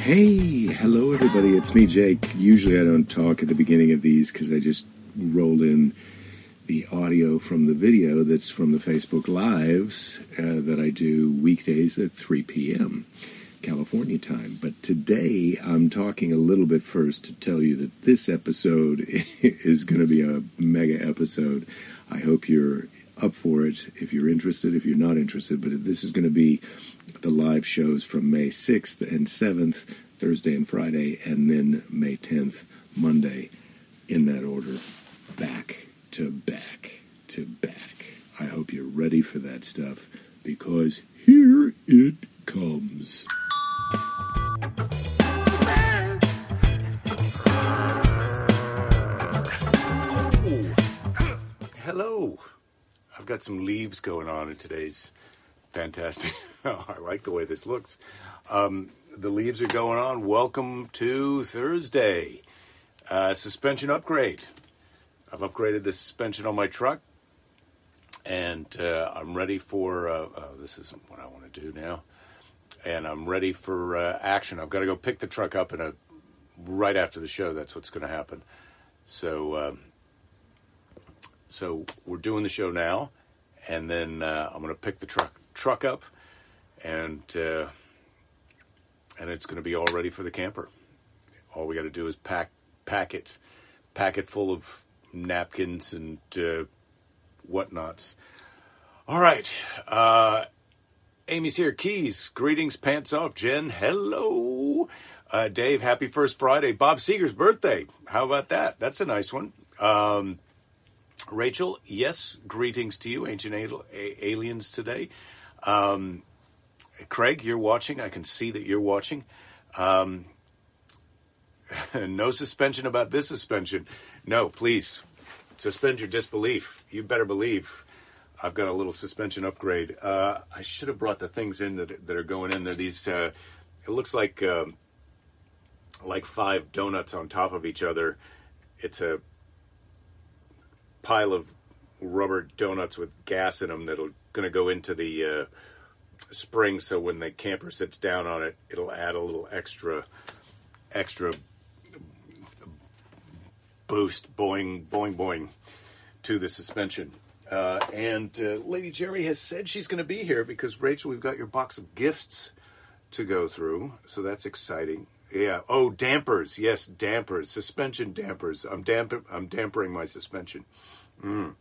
Hey, hello everybody. It's me, Jake. Usually I don't talk at the beginning of these because I just roll in the audio from the video that's from the Facebook Lives uh, that I do weekdays at 3 p.m. California time. But today I'm talking a little bit first to tell you that this episode is going to be a mega episode. I hope you're up for it if you're interested, if you're not interested. But this is going to be the live shows from May 6th and 7th, Thursday and Friday, and then May 10th, Monday, in that order, back to back to back. I hope you're ready for that stuff because here it comes. Hello. I've got some leaves going on in today's fantastic. I like the way this looks. Um, the leaves are going on. Welcome to Thursday. Uh, suspension upgrade. I've upgraded the suspension on my truck, and uh, I'm ready for. Uh, oh, this isn't what I want to do now, and I'm ready for uh, action. I've got to go pick the truck up in a right after the show. That's what's going to happen. So, um, so we're doing the show now, and then uh, I'm going to pick the truck truck up, and uh, and it's going to be all ready for the camper. All we got to do is pack pack it, pack it full of napkins and uh, whatnots. All right, uh, Amy's here. Keys, greetings, pants off. Jen, hello. Uh, Dave, happy first Friday. Bob Seger's birthday. How about that? That's a nice one. Um, Rachel, yes, greetings to you, ancient aliens today. Um, Craig, you're watching. I can see that you're watching. Um, no suspension about this suspension. No, please suspend your disbelief. You better believe I've got a little suspension upgrade. Uh, I should have brought the things in that, that are going in there. These, uh, it looks like um, like five donuts on top of each other. It's a pile of rubber donuts with gas in them that'll going to go into the uh, spring. So when the camper sits down on it, it'll add a little extra, extra boost, boing, boing, boing, to the suspension. Uh, and uh, Lady Jerry has said she's going to be here because Rachel, we've got your box of gifts to go through, so that's exciting. Yeah. Oh, dampers. Yes, dampers. Suspension dampers. I'm damp. I'm dampering my suspension. Mm.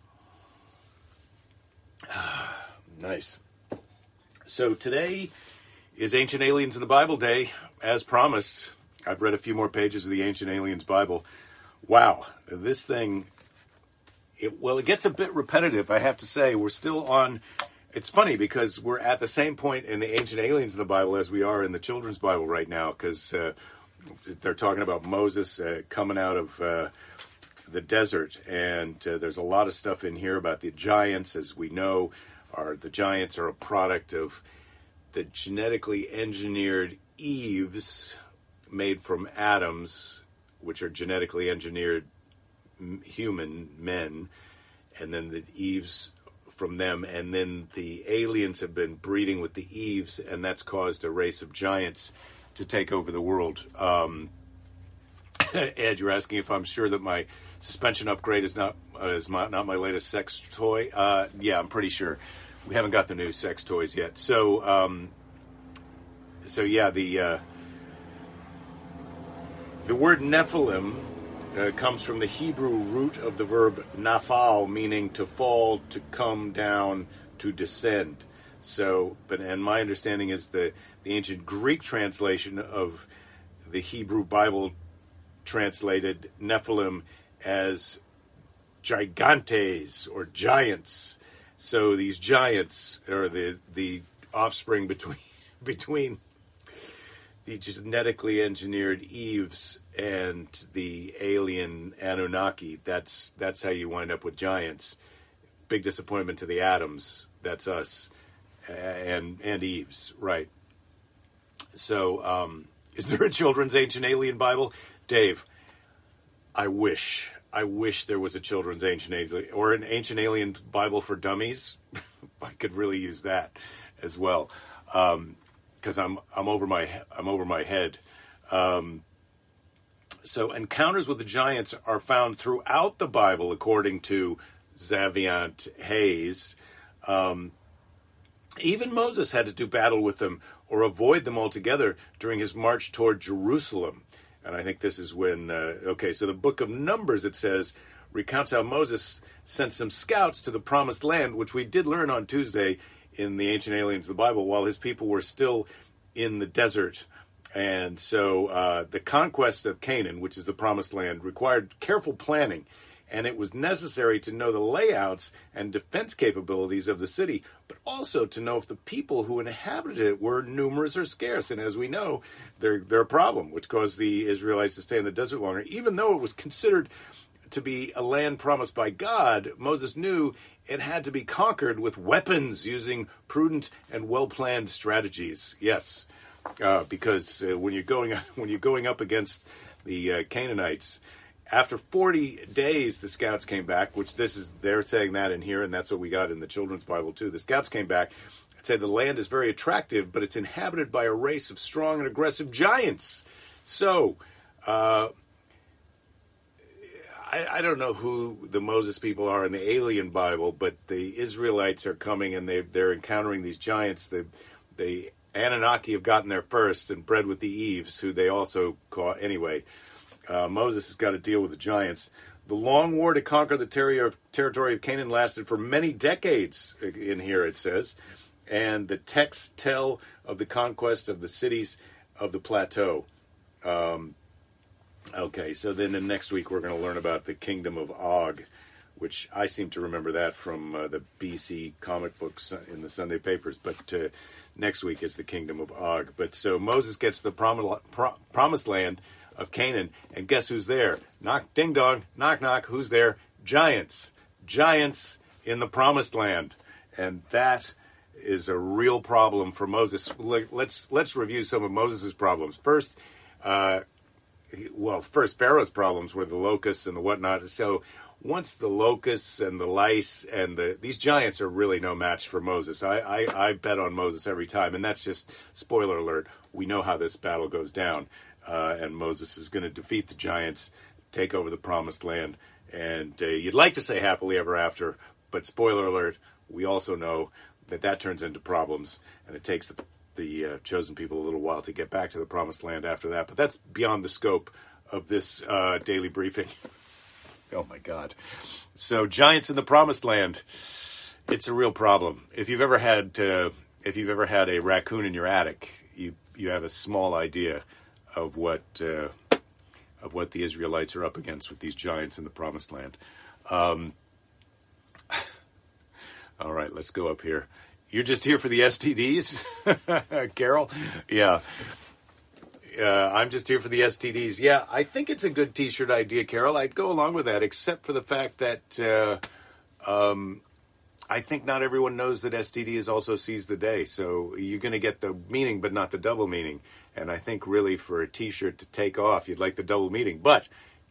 nice. So today is Ancient Aliens in the Bible Day, as promised. I've read a few more pages of the Ancient Aliens Bible. Wow, this thing. It, well, it gets a bit repetitive, I have to say. We're still on. It's funny because we're at the same point in the Ancient Aliens in the Bible as we are in the Children's Bible right now, because uh, they're talking about Moses uh, coming out of. Uh, the desert, and uh, there's a lot of stuff in here about the giants, as we know, are the giants are a product of the genetically engineered Eves made from atoms, which are genetically engineered human men, and then the Eves from them, and then the aliens have been breeding with the Eves, and that's caused a race of giants to take over the world. Um, Ed, you're asking if I'm sure that my suspension upgrade is not uh, is my, not my latest sex toy. Uh, yeah, I'm pretty sure. We haven't got the new sex toys yet. So, um, so yeah, the uh, the word Nephilim uh, comes from the Hebrew root of the verb nafal, meaning to fall, to come down, to descend. So, but and my understanding is the the ancient Greek translation of the Hebrew Bible translated Nephilim as gigantes or giants. So these giants are the the offspring between between the genetically engineered Eves and the alien Anunnaki. That's that's how you wind up with giants. Big disappointment to the Adams. That's us and and Eves, right? So, um, is there a children's ancient alien Bible, Dave? I wish. I wish there was a children's ancient alien or an ancient alien Bible for dummies. I could really use that as well, because um, I'm I'm over my I'm over my head Um, so encounters with the giants are found throughout the Bible, according to Xaviant Haze. Um, even Moses had to do battle with them or avoid them altogether during his march toward Jerusalem. And I think this is when, uh, okay, so the book of Numbers, it says, recounts how Moses sent some scouts to the promised land, which we did learn on Tuesday in the ancient aliens of the Bible, while his people were still in the desert. And so uh, the conquest of Canaan, which is the promised land, required careful planning and it was necessary to know the layouts and defense capabilities of the city, but also to know if the people who inhabited it were numerous or scarce. And as we know, they're, they're a problem, which caused the Israelites to stay in the desert longer. Even though it was considered to be a land promised by God, Moses knew it had to be conquered with weapons using prudent and well planned strategies. Yes. Uh, because uh, when you're going when you're going up against the uh, Canaanites, after 40 days, the scouts came back, which this is, they're saying that in here, and that's what we got in the children's Bible too. The scouts came back and said the land is very attractive, but it's inhabited by a race of strong and aggressive giants. So, uh, I, I, don't know who the Moses people are in the alien Bible, but the Israelites are coming and they, they're encountering these giants. The, the Anunnaki have gotten there first and bred with the Eves, who they also caught anyway uh, Moses has got to deal with the giants. The long war to conquer the ter- territory of Canaan lasted for many decades, in here it says. And the texts tell of the conquest of the cities of the plateau. Um, okay, so then the next week we're going to learn about the kingdom of Og, which I seem to remember that from uh, the BC comic books in the Sunday papers. But uh, next week is the kingdom of Og. But so Moses gets the prom- pro- promised land of Canaan. And guess who's there? Knock, ding dong, knock, knock. Who's there? Giants. Giants in the promised land. And that is a real problem for Moses. Let's let's review some of Moses' problems. First, uh, well, first Pharaoh's problems were the locusts and the whatnot. So once the locusts and the lice and the these giants are really no match for Moses. I, I, I bet on Moses every time, and that's just spoiler alert. We know how this battle goes down uh, and Moses is going to defeat the giants, take over the promised land, and uh, you'd like to say happily ever after, but spoiler alert, we also know that that turns into problems, and it takes the, the uh, chosen people a little while to get back to the promised land after that. But that's beyond the scope of this uh, daily briefing. oh my God! So giants in the promised land, it's a real problem. If you've ever had uh, if you've ever had a raccoon in your attic, you you have a small idea of what uh, of what the Israelites are up against with these giants in the Promised Land. Um, all right, let's go up here. You're just here for the STDs, Carol? Yeah. Uh, I'm just here for the STDs. Yeah, I think it's a good T-shirt idea, Carol. I'd go along with that, except for the fact that uh, um, I think not everyone knows that STD is also seize the day. So you're going to get the meaning, but not the double meaning. And I think really for a T-shirt to take off, you'd like the double meeting. But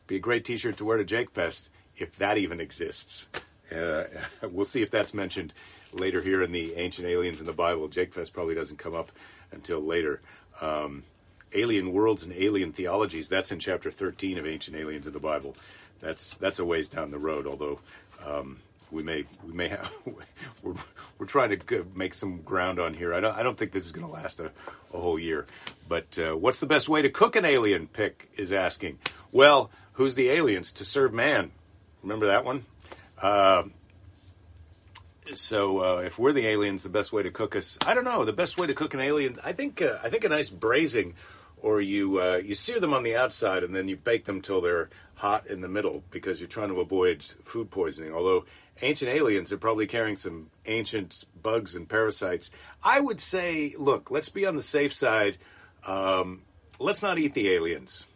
be a great T-shirt to wear to Jake Fest if that even exists. Uh, we'll see if that's mentioned later here in the Ancient Aliens in the Bible. Jake Fest probably doesn't come up until later. Um, alien worlds and alien theologies. That's in chapter 13 of Ancient Aliens in the Bible. That's that's a ways down the road. Although um, we may we may have we're, we're trying to make some ground on here. I don't I don't think this is going to last a, a whole year. But uh, what's the best way to cook an alien? Pick is asking. Well, who's the aliens to serve man? Remember that one. Uh, so uh, if we're the aliens, the best way to cook us, I don't know. The best way to cook an alien, I think uh, I think a nice braising, or you uh, you sear them on the outside and then you bake them till they're hot in the middle because you're trying to avoid food poisoning. Although ancient aliens are probably carrying some ancient bugs and parasites. I would say, look, let's be on the safe side. Um, let's not eat the aliens.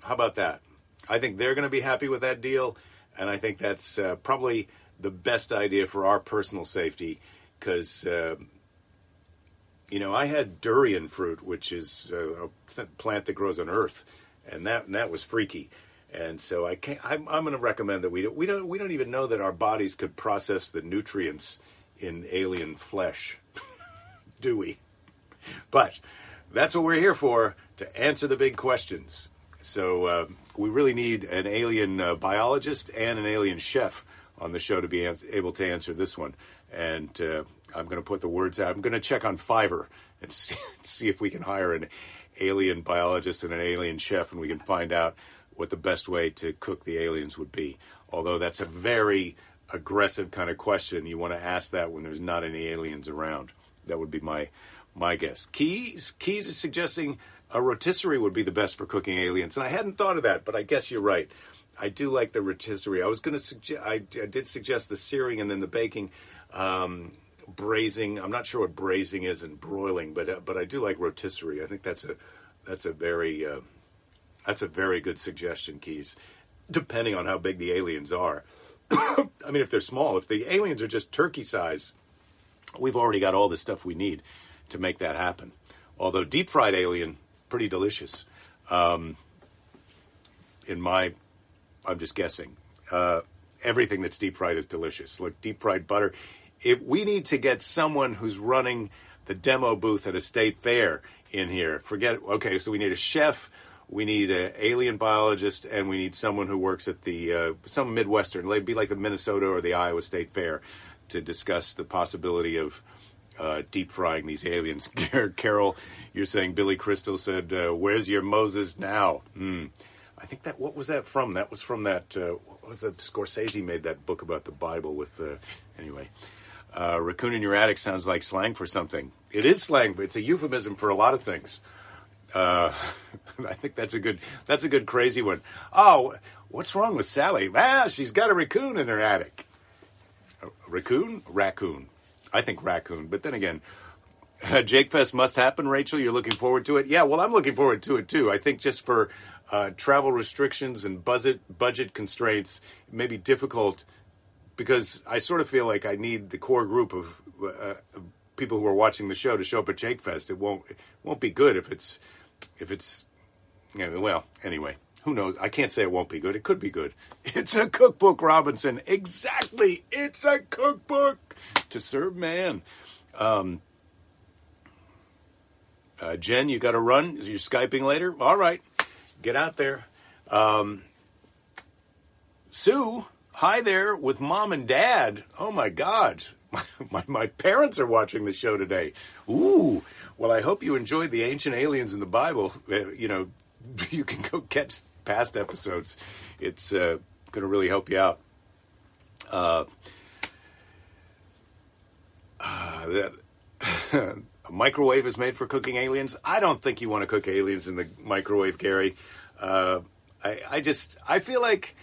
How about that? I think they're going to be happy with that deal, and I think that's uh, probably the best idea for our personal safety because. Uh, you know, I had durian fruit, which is a plant that grows on Earth, and that and that was freaky. And so I can't. I'm, I'm going to recommend that we don't, we don't we don't even know that our bodies could process the nutrients in alien flesh, do we? But that's what we're here for to answer the big questions. So uh, we really need an alien uh, biologist and an alien chef on the show to be an- able to answer this one. And uh, I'm going to put the words out. I'm going to check on Fiverr and see, see if we can hire an alien biologist and an alien chef, and we can find out what the best way to cook the aliens would be. Although that's a very aggressive kind of question. You want to ask that when there's not any aliens around. That would be my my guess. Keys Keys is suggesting a rotisserie would be the best for cooking aliens, and I hadn't thought of that, but I guess you're right. I do like the rotisserie. I was going to suggest. I, I, did suggest the searing and then the baking. Um, braising. I'm not sure what braising is and broiling, but uh, but I do like rotisserie. I think that's a that's a very uh, that's a very good suggestion, Keys. Depending on how big the aliens are. I mean, if they're small, if the aliens are just turkey size, we've already got all the stuff we need to make that happen. Although deep fried alien, pretty delicious. Um, in my, I'm just guessing. Uh, everything that's deep fried is delicious. Look, deep fried butter. If we need to get someone who's running the demo booth at a state fair in here, forget. Okay, so we need a chef we need an alien biologist, and we need someone who works at the uh, some Midwestern, like be like the Minnesota or the Iowa State Fair, to discuss the possibility of uh, deep frying these aliens. Carol, you're saying Billy Crystal said, uh, "Where's your Moses now?" Hmm. I think that what was that from? That was from that. Uh, what was that? Scorsese made that book about the Bible with. Uh, anyway, uh, raccoon in your attic sounds like slang for something. It is slang, but it's a euphemism for a lot of things. Uh, I think that's a good that's a good crazy one. Oh, what's wrong with Sally? Ah, she's got a raccoon in her attic. A raccoon, raccoon. I think raccoon, but then again, uh, Jake Fest must happen. Rachel, you're looking forward to it. Yeah, well, I'm looking forward to it too. I think just for uh, travel restrictions and budget budget constraints, it may be difficult because I sort of feel like I need the core group of uh, people who are watching the show to show up at Jake Fest. It won't it won't be good if it's if it's well, anyway, who knows? I can't say it won't be good. It could be good. It's a cookbook, Robinson. Exactly. It's a cookbook to serve man. Um, uh, Jen, you got to run. You're Skyping later? All right. Get out there. Um, Sue, hi there with mom and dad. Oh my God. My, my, my parents are watching the show today. Ooh. Well, I hope you enjoyed the ancient aliens in the Bible. Uh, you know, you can go catch past episodes. It's uh, going to really help you out. Uh, uh, a microwave is made for cooking aliens. I don't think you want to cook aliens in the microwave, Gary. Uh, I, I just I feel like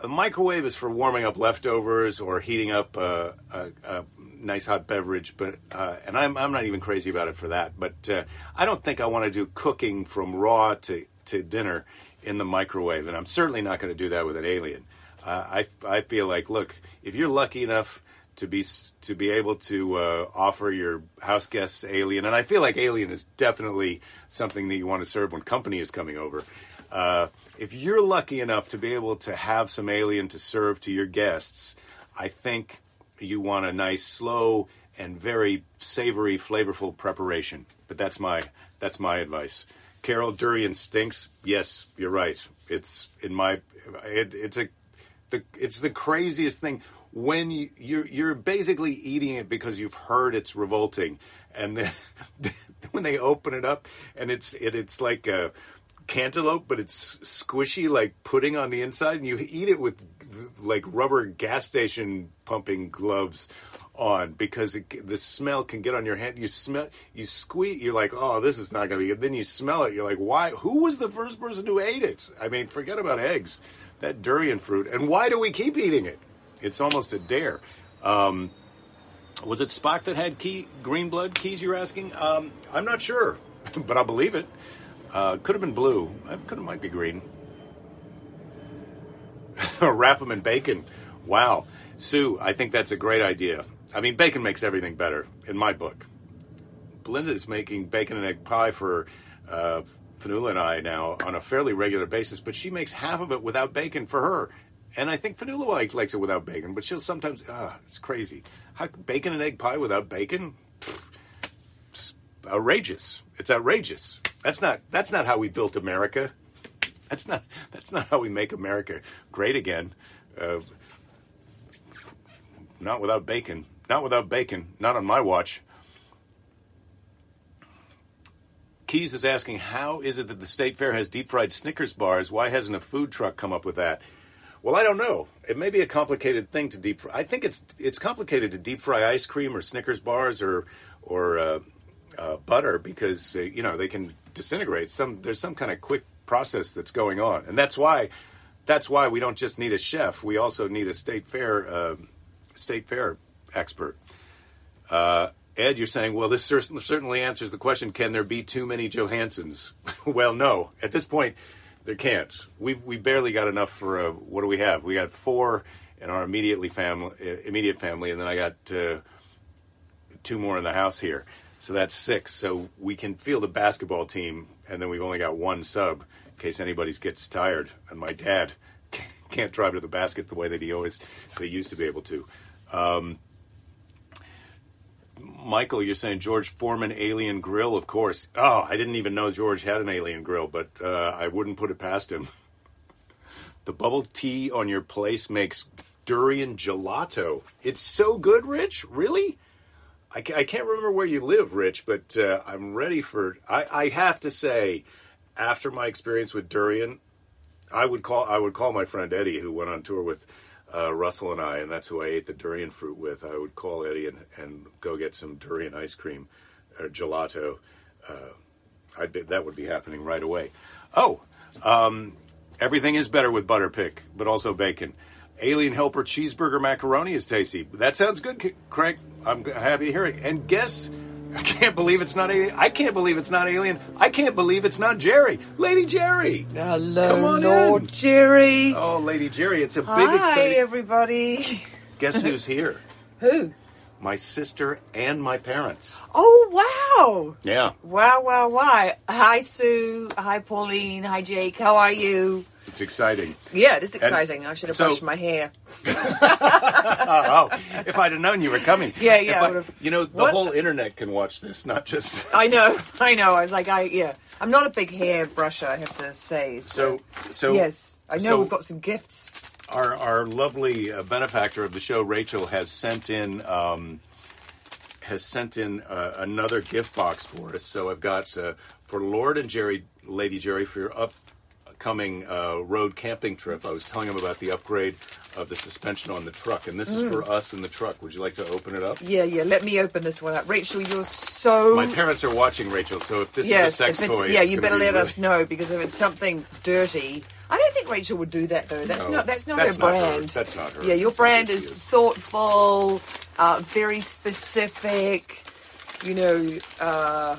a microwave is for warming up leftovers or heating up a, a, a nice hot beverage. But uh, and I'm I'm not even crazy about it for that. But uh, I don't think I want to do cooking from raw to to dinner in the microwave, and I'm certainly not going to do that with an alien. Uh, I I feel like look, if you're lucky enough to be to be able to uh, offer your house guests alien, and I feel like alien is definitely something that you want to serve when company is coming over. Uh, if you're lucky enough to be able to have some alien to serve to your guests, I think you want a nice, slow, and very savory, flavorful preparation. But that's my that's my advice. Carol durian stinks. Yes, you're right. It's in my it, it's a the, it's the craziest thing when you you're, you're basically eating it because you've heard it's revolting, and then when they open it up and it's it, it's like a cantaloupe, but it's squishy like pudding on the inside, and you eat it with like rubber gas station pumping gloves on because it, the smell can get on your hand. You smell, you squeeze, you're like, oh, this is not going to be good. Then you smell it, you're like, why? Who was the first person who ate it? I mean, forget about eggs, that durian fruit, and why do we keep eating it? It's almost a dare. Um, was it Spock that had key green blood keys? You're asking. Um, I'm not sure, but I believe it. Uh, could have been blue. Could have might be green. Wrap them in bacon. Wow. Sue, I think that's a great idea. I mean, bacon makes everything better, in my book. Belinda is making bacon and egg pie for uh, Fanula and I now on a fairly regular basis, but she makes half of it without bacon for her. And I think Fanula like, likes it without bacon, but she'll sometimes, ah, it's crazy. How, bacon and egg pie without bacon? outrageous. It's outrageous. That's not that's not how we built America. That's not that's not how we make America great again. Uh, not without bacon. Not without bacon. Not on my watch. Keys is asking, how is it that the state fair has deep fried Snickers bars? Why hasn't a food truck come up with that? Well, I don't know. It may be a complicated thing to deep fry. I think it's it's complicated to deep fry ice cream or Snickers bars or or uh, uh, butter because uh, you know they can disintegrate. Some there's some kind of quick process that's going on, and that's why that's why we don't just need a chef. We also need a state fair uh, state fair expert. Uh, Ed, you're saying, well, this cer- certainly answers the question: Can there be too many Johannsens? well, no. At this point, there can't. We we barely got enough for a, what do we have? We got four in our immediately family, immediate family, and then I got uh, two more in the house here. So that's six. So we can field a basketball team, and then we've only got one sub in case anybody gets tired. And my dad can't drive to the basket the way that he always used to be able to. Um, Michael, you're saying George Foreman Alien Grill, of course. Oh, I didn't even know George had an alien grill, but uh, I wouldn't put it past him. the bubble tea on your place makes durian gelato. It's so good, Rich. Really? I, I can't remember where you live, Rich, but uh, I'm ready for. I, I have to say, after my experience with durian, I would call I would call my friend Eddie, who went on tour with uh, Russell and I, and that's who I ate the durian fruit with. I would call Eddie and, and go get some durian ice cream or gelato. Uh, I'd be, that would be happening right away. Oh, um, everything is better with butter pick, but also bacon. Alien Helper cheeseburger macaroni is tasty. That sounds good, Craig. I'm happy to hear it. And guess, I can't believe it's not Alien. I can't believe it's not Alien. I can't believe it's not Jerry. Lady Jerry. Hello, Come on Lord in. Jerry. Oh, Lady Jerry, it's a big Hi, exciting. everybody. Guess who's here? Who? My sister and my parents. Oh, wow. Yeah, Wow, wow, wow. Hi, Sue. Hi, Pauline. Hi, Jake. How are you? It's exciting. Yeah, it is exciting. I should have so- brushed my hair. Oh, if I'd have known you were coming. Yeah, yeah, I you know, the What? whole internet can watch this, not just. I know, I know. I was like, I yeah. I'm not a big hair brusher, I have to say. So, so yes, I know so we've got some gifts. our our lovely uh, benefactor of the show, Rachel, has sent in um, has sent in uh, another gift box for us. So I've got uh, for Lord and Jerry, Lady Jerry, for your upcoming uh, road camping trip. I was telling him about the upgrade of the suspension on the truck, and this is for us in the truck. Would you like to open it up? Yeah, yeah. Let me open this one up, Rachel. You're so My parents are watching, Rachel. So if this is a sex if it's- toy, yeah, it's you gonna better be let really- us know because if it's something dirty, I don't think Rachel would do that though. That's No, not that's not that's her not her. brand. That's not her. Yeah, your That's not brand who is is. thoughtful, uh, very specific. You know, uh,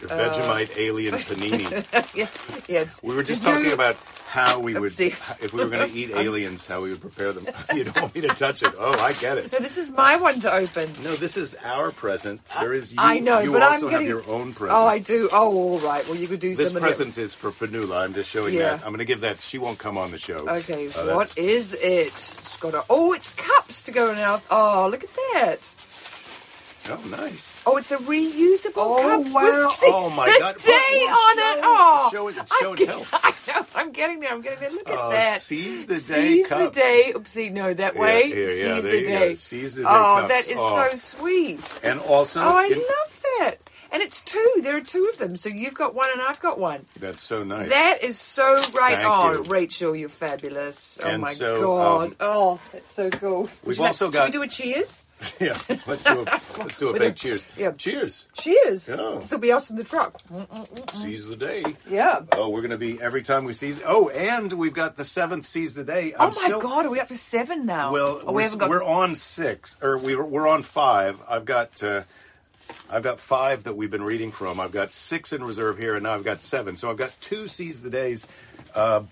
The Vegemite alien panini. yeah, yeah. We were just talking about how we would, if we were going to eat aliens, how we would prepare them. you don't want me to touch it. Oh, I get it. No, this is my one to open. No, this is our present. There is you. I know, you but also I'm getting. have your own present. Oh, I do. Oh, all right. Well, you could do This some present is for Fanula. I'm just showing Yeah. that. I'm going to give that. She won't come on the show. Okay, Uh, what is it? It's got a. Oh, it's cups to go now. Oh, look at that. Oh, nice. Oh, it's a reusable Oh, cup wow. with six Oh, my the God. day on show it. Oh, Show it- I'm get- tell. I know. I'm getting there. I'm getting there. Look at Oh, that. seize the day Seize the day. Oopsie, no, that way. yeah, yeah, Seize the you go. day. Seize the day Oh, cups. that is Oh. so sweet. And also, Oh, I in- love that. And it's two. There are two of them. So you've got one and I've got one. that's so nice. That is so right Thank on, you. Rachel. You're fabulous. Oh And my so, god. um, oh, that's so cool. we've Would you like- also Should got- we do a cheers? yeah, let's do a let's do a big cheers. yeah. Cheers. Cheers. Yeah. This will be us in the truck. Seize the day. Yeah. Oh, we're going to be every time we seize. Oh, and we've got the seventh seize the day. Oh I'm my still- god, are we up to seven now? Well, oh, we're, we haven't got. we're on six, or we were, we're on five. I've got uh, I've got five that we've been reading from. I've got six in reserve here, and now I've got seven. So I've got two seize the days. Uh,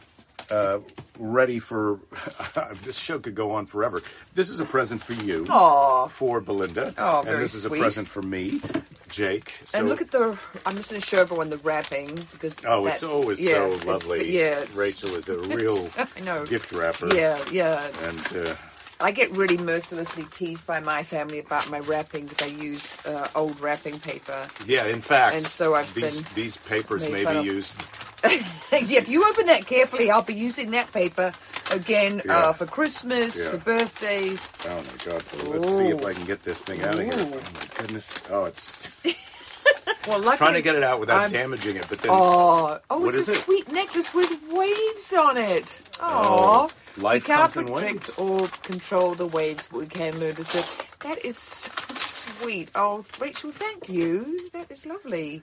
uh, ready for this show could go on forever. This is a present for you, Aw. for Belinda, Oh, and this is sweet. a present for me, Jake. So, and look at the. I'm just going to show everyone the wrapping because. oh, it's always yeah, so it's- lovely. yeah, Rachel is a real I know. gift wrapper. Yeah, yeah. and uh, I get really mercilessly teased by my family about my wrapping because I use uh, old wrapping paper. Yeah, in fact, And so I've these been these papers may be used. if you open that carefully, I'll be using that paper again Yeah. uh, for Christmas, Yeah. for birthdays. Oh my God! Well, let's see if I can get this thing out of here. Ooh. Oh my goodness! Oh, it's Well, luckily, trying to get it out without I'm- damaging it, but then Oh, oh, it's a it? sweet necklace with waves on it. Oh, Oh, we can't protect or control the waves, but we can learn to surf. That is so sweet. Oh, Rachel, thank you. That is lovely.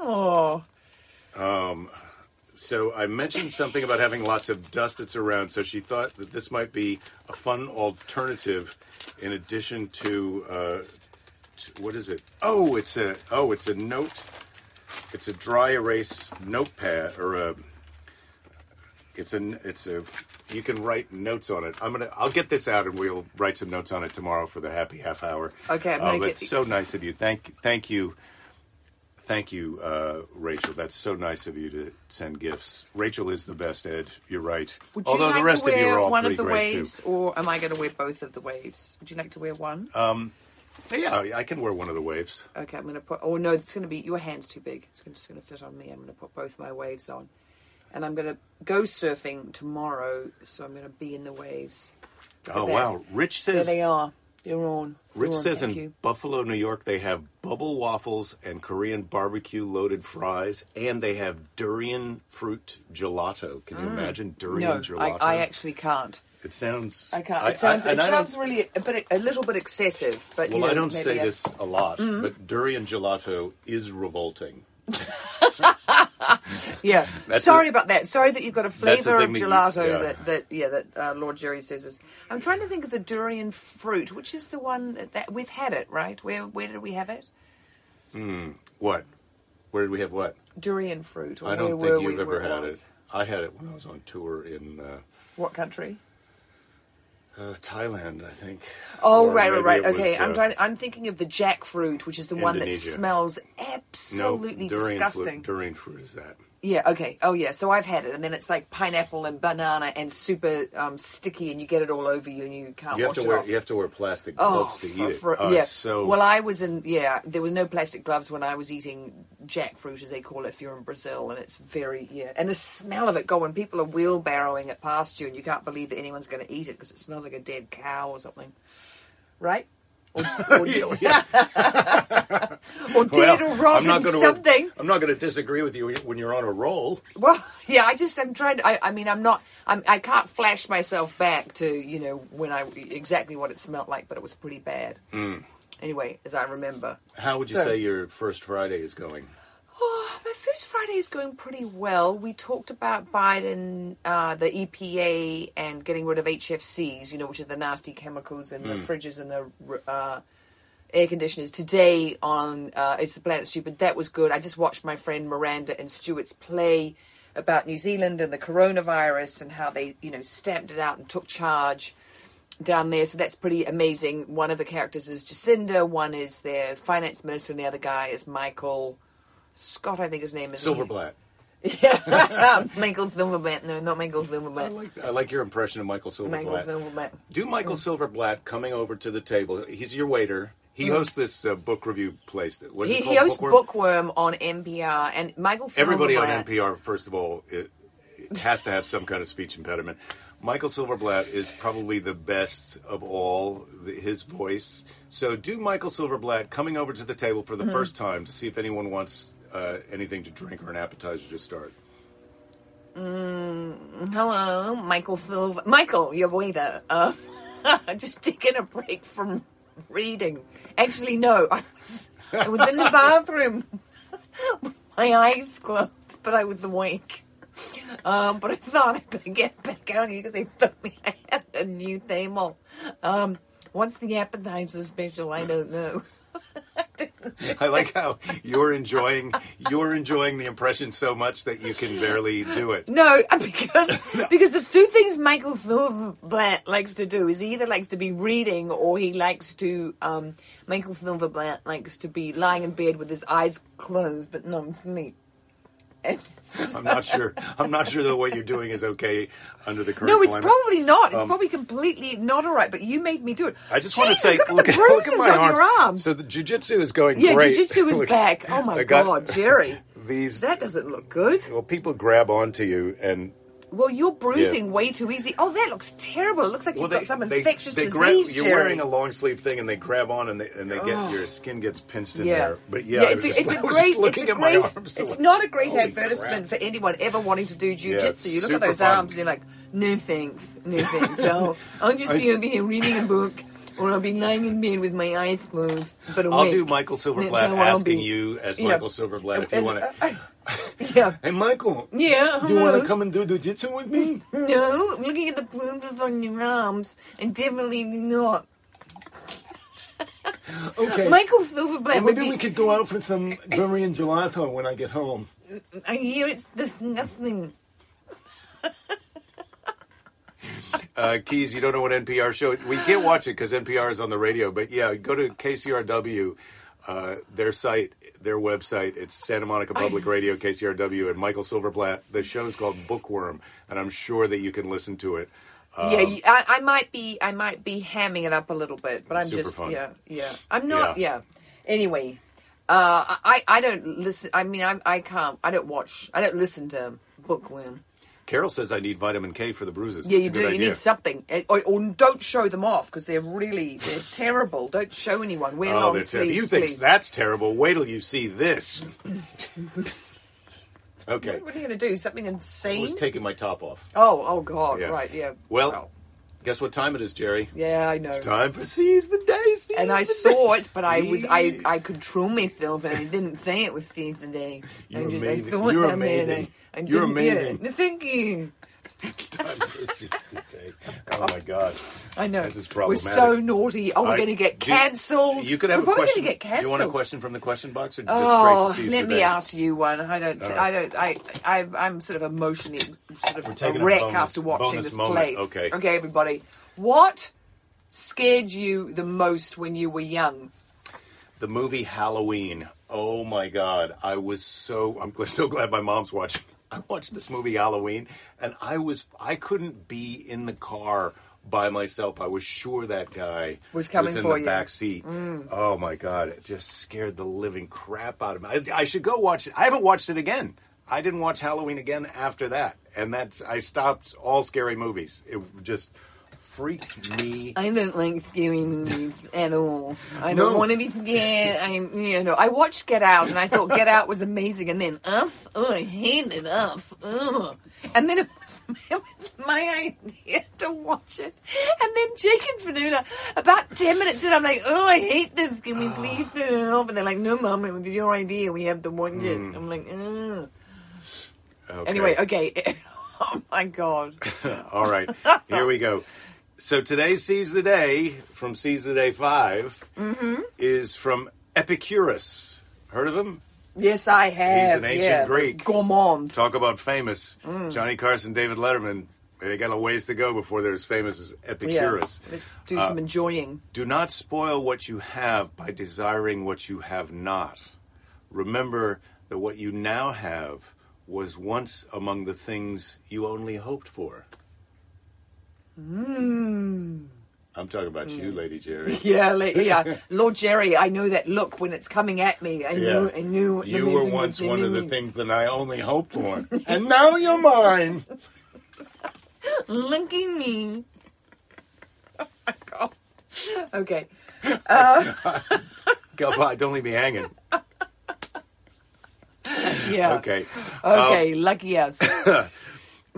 Oh, So I mentioned something about having lots of dust that's around. So she thought that this might be a fun alternative, in addition to, uh, to what is it? Oh, it's a oh, it's a note. It's a dry erase notepad or a. It's a it's a. You can write notes on it. I'm gonna. I'll get this out and we'll write some notes on it tomorrow for the happy half hour. Okay, I'm Oh, gonna that's get- so nice of you. Thank thank you. Thank you, uh, Rachel. That's so nice of you to send gifts. Rachel is the best, Ed. You're right. would you Although like the rest to of you wear are all one pretty of the great waves, too. or am I going to wear both of the waves? Would you like to wear one? Yeah, I can wear one of the waves. Okay, I'm going to put. Oh no, it's going to be your hand's too big. It's just going to fit on me. I'm going to put both my waves on, and I'm going to go surfing tomorrow. So I'm going to be in the waves. Oh wow! Rich There says they are. On. Rich on, says in you. Buffalo, New York, they have bubble waffles and Korean barbecue loaded fries, and they have durian fruit gelato. Can you imagine durian Mm. No, I, gelato? I actually can't. It sounds. I can't. It sounds, and I don't- sounds really a, bit, a little bit excessive. But Well, you know, I don't maybe say I- this a lot, Mm-hmm. but durian gelato is revolting. Yeah. That's Sorry a- about that. Sorry that you've got a flavour of thing that you- gelato yeah. that, that yeah that uh, Lord Jerry says is. I'm trying to think of the durian fruit, which is the one that, that we've had it right. Where where did we have it? Hmm. What? Where did we have what? Durian fruit. I don't think you've we, ever had was? it. I had it when I was on tour in uh, What country? uh, Thailand, I think. Oh Or right, right, right. it was, Okay, I'm uh, trying. I'm thinking of the jackfruit, which is the one that Indonesia. smells No, absolutely durian disgusting. Fruit, durian fruit is that. Yeah, okay. Oh, yeah. So I've had it, and then it's like pineapple and banana and super um, sticky, and you get it all over you, and you can't You have wash to it wear off. you have to wear plastic Oh, gloves to for- eat it. for- oh, yeah. it's so Well, I was in. Yeah, there were no plastic gloves when I was eating jackfruit, as they call it, if you're in Brazil, and it's very yeah. And the smell of it, going, people are wheelbarrowing it past you, and you can't believe that anyone's going to eat it because it smells like a dead cow or something, right? Or, or, or dead Well, or rotten I'm not gonna, something. I'm not going to disagree with you when you're on a roll. Well, yeah, I just I'm trying to. I, I mean, I'm not. I'm. I can't flash myself back to you know when I exactly what it smelled like, but it was pretty bad. Hmm. Anyway, as I remember, How would you So- say your first Friday is going? Oh, my first Friday is going pretty well. We talked about Biden, uh, the EPA, and getting rid of HFCs. You know, which are the nasty chemicals in the fridges and the. Uh, air conditioners today on uh, It's the Planet Stupid. That was good. I just watched my friend Miranda and Stuart's play about New Zealand and the coronavirus and how they, you know, stamped it out and took charge down there. So that's pretty amazing. One of the characters is Jacinda, one is their finance minister, and the other guy is Michael Scott, I think his name is. Silverblatt. Yeah. Michael Silverblatt. No, not Michael Silverblatt. I Silverblatt. like I like your impression of Michael Michael Silverblatt. Silverblatt. Do Michael Silverblatt coming over to the table? He's your waiter. He hosts this uh, book review place. What's He, it he hosts Bookworm? Bookworm on NPR, and Michael Everybody on NPR, first of all, it, it has to have some kind of speech impediment. Michael Silverblatt is probably the best of all, the, his voice. So, do Michael Silverblatt coming over to the table for the Mm-hmm. first time to see if anyone wants uh, anything to drink or an appetizer to start. Mm, Hello, Michael Silver. Michael, your waiter. Uh, just taking a break from reading. Actually, no, I was, I was in the bathroom with my eyes closed, but I was awake. Um, but I thought I'd better get back out here because they told me I had a new table. Um, what's the appetizer special? I don't know. I like how you're enjoying you're enjoying the impression so much that you can barely do it. No, because because the two things Michael Silverblatt likes to do is he either likes to be reading or he likes to um, Michael Silverblatt likes to be lying in bed with his eyes closed but not asleep. I'm not sure. I'm not sure that what you're doing is okay under the current no, it's climate. probably not. It's Um, probably completely not all right. But you made me do it. I just want to say, look, look, at, look at my on arms. your arms. So the jujitsu is going yeah, great. jiu-jitsu is Look, back. Oh my got god, Jerry, These that doesn't look good. well, people grab onto you and Well, you're bruising way too easy. Oh, that looks terrible. It looks like you've well, got some they, infectious they disease, grab, You're wearing a long sleeve thing, and they grab on, and they and they get your skin gets pinched in yeah. there. But yeah, I it's, a, just, it's a great. it's a great. it's like, not a great advertisement crap. for anyone ever wanting to do jujitsu. it's you look at those fun. arms and you're like, no thanks, no thanks. I'll, I'll just be over here reading a book, or I'll be lying in bed with my eyes closed. But I'll do Michael Silverblatt No, I'll asking be- you as yeah. Michael Silverblatt if you want to. yeah. Hey, Michael. Yeah, Do you want to come and do jujitsu with me? No, I'm looking at the bruises on your arms, and definitely not. Okay. Michael Silverblatt Well, maybe be. we could go out for some durian gelato when I get home. I hear it's disgusting. Uh, Keys, you don't know what NPR show. We can't watch it because NPR is on the radio. But yeah, go to KCRW, uh, their site, their website. It's Santa Monica Public Radio, KCRW, and Michael Silverblatt. The show is called Bookworm, and I'm sure that you can listen to it. yeah, I, I might be, I might be hamming it up a little bit, but I'm just, fun. yeah, yeah. I'm not, Yeah. yeah. Anyway, uh, I, I don't listen. I mean, I, I can't. I don't watch. I don't listen to bookworm. Carol says I need vitamin K for the bruises. Yeah, It's you do. You idea. need something, or, or don't show them off because they're really they're terrible. Don't show anyone. Wear Oh, long they're terrible. sleeves, You think please. that's terrible? Wait till you see this. okay. What are you going to do? Something I insane? was taking my top off. oh, oh God! Yeah. Right? Yeah. Well, Wow. guess what time it is, Jerry? yeah, I know. It's time for Seize the Day. Seize And I saw Day. it, but I was I I control myself, and I didn't say it was Steve today. You're I just amazing. I saw it You're down there, and amazing. I, I You're didn't- amazing. Time the Day. Oh my God. I know. This is problematic. We're so naughty. Oh, we're I- going to get do- cancelled. You could have we're a probably question. Gonna get Do you want a question from the question box or just Oh, straight to let me ask you one. I don't. All right. I don't. I. I. I'm sort of emotionally sort We're of taking a a wreck bonus- after watching bonus this moment. play. Okay. Okay, everybody. What scared you the most when you were young? The movie Halloween. Oh my God. I was so, I'm gl- so glad my mom's watching. I watched this movie Halloween and I was, I couldn't be in the car by myself. I was sure that guy Was coming in for the you. back seat. Mm. Oh my God. It just scared the living crap out of me. I, I should go watch it. I haven't watched it again. I didn't watch Halloween again after that. And that's, I stopped all scary movies. It just freaked me I don't like scary movies at all. I don't want to be scared. I, you know, I watched Get Out and I thought Get Out was amazing, and then Us, oh, I hated Us. Ugh. And then it was, it was my idea to watch it, and then Jacob and Fanuna, about ten minutes in, I'm like, oh, I hate this. Can we please turn it off? And they're like, no, mom, it was your idea. We have to watch it. I'm like, Ugh. Okay. anyway, okay. oh my god. All right, here we go. So today's Seize the Day from Seize the Day 5 Mm-hmm. is from Epicurus. Heard of him? Yes, I have. He's an ancient yeah. Greek. Gourmand. Talk about famous. Mm. Johnny Carson, David Letterman. They got a ways to go before they're as famous as Epicurus. Yeah. Let's do Uh, some enjoying. Do not spoil what you have by desiring what you have not. Remember that what you now have was once among the things you only hoped for. Hmm. I'm talking about you, mm. Lady Jerry. Yeah, yeah. Lord Jerry, I know that look when it's coming at me. I knew, I knew. You were once one of the things that I only hoped for. and now you're mine. At me. Oh my God. Okay. Uh, oh, Goodbye. Don't leave me hanging. Yeah. Okay. Okay. Um, lucky us.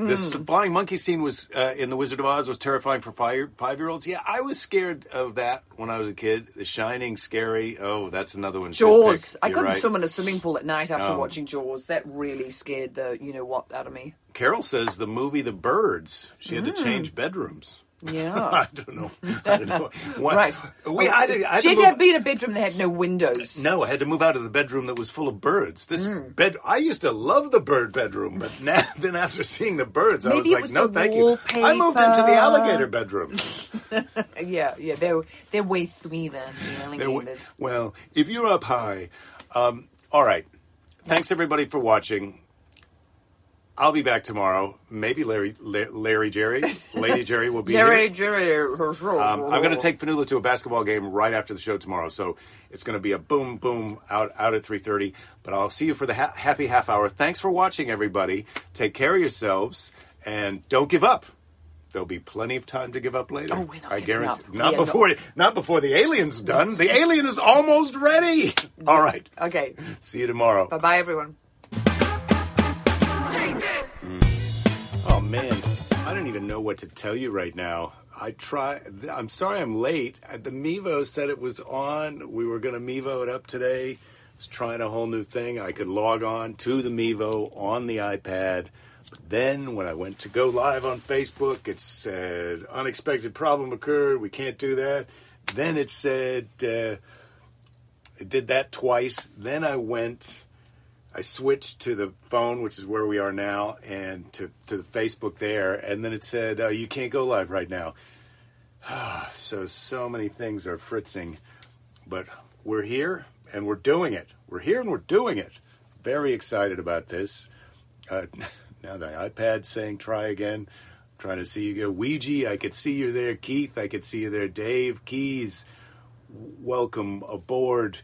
This flying monkey scene was uh, in The Wizard of Oz was terrifying for five five year olds. Yeah, I was scared of that when I was a kid. The Shining, scary. Oh, that's another one. Jaws. I couldn't right. swim in a swimming pool at night after Oh. watching Jaws. That really scared the you know what out of me. Carol says the movie The Birds. She had Mm. to change bedrooms. Yeah. I don't know. I don't know. What- right. We I had to, I had she to had to be in a bedroom that had no windows. No, I had to move out of the bedroom that was full of birds. This Mm. bed, I used to love the bird bedroom, but now, then after seeing the birds, I was Maybe like, was no, thank you. I moved into the alligator bedroom. Yeah, yeah. They're they're way sweeter. The alligators. well, if you're up high, um, all right. Thanks everybody for watching. I'll be back tomorrow. Maybe Larry, La- Larry Jerry, Lady Jerry will be Jerry, here. Jerry. Um, I'm going to take Fanula to a basketball game right after the show tomorrow, so it's going to be a boom, boom out out at 3:30. But I'll see you for the ha- happy half hour. Thanks for watching, everybody. Take care of yourselves and don't give up. There'll be plenty of time to give up later. Oh, we're not I guarantee. up. Not are before. Not before the alien's done. The alien is almost ready. All right. Okay. See you tomorrow. Bye bye, everyone. Man, I don't even know what to tell you right now. I try. I'm sorry I'm late. Uh, The Mevo said it was on. We were going to Mevo it up today. I was trying a whole new thing. I could log on to the Mevo on the iPad. But then when I went to go live on Facebook, it said unexpected problem occurred. We can't do that. Then it said uh, it did that twice. Then I went. I switched to the phone, which is where we are now, and to, to the Facebook there, and then it said, uh, you can't go live right now. so, so many things are fritzing, but we're here and we're doing it. We're here and we're doing it. Very excited about this. Uh, now the iPad's saying try again. I'm trying to see you go. Ouija, I could see you there. Keith, I could see you there. Dave, Keys, welcome aboard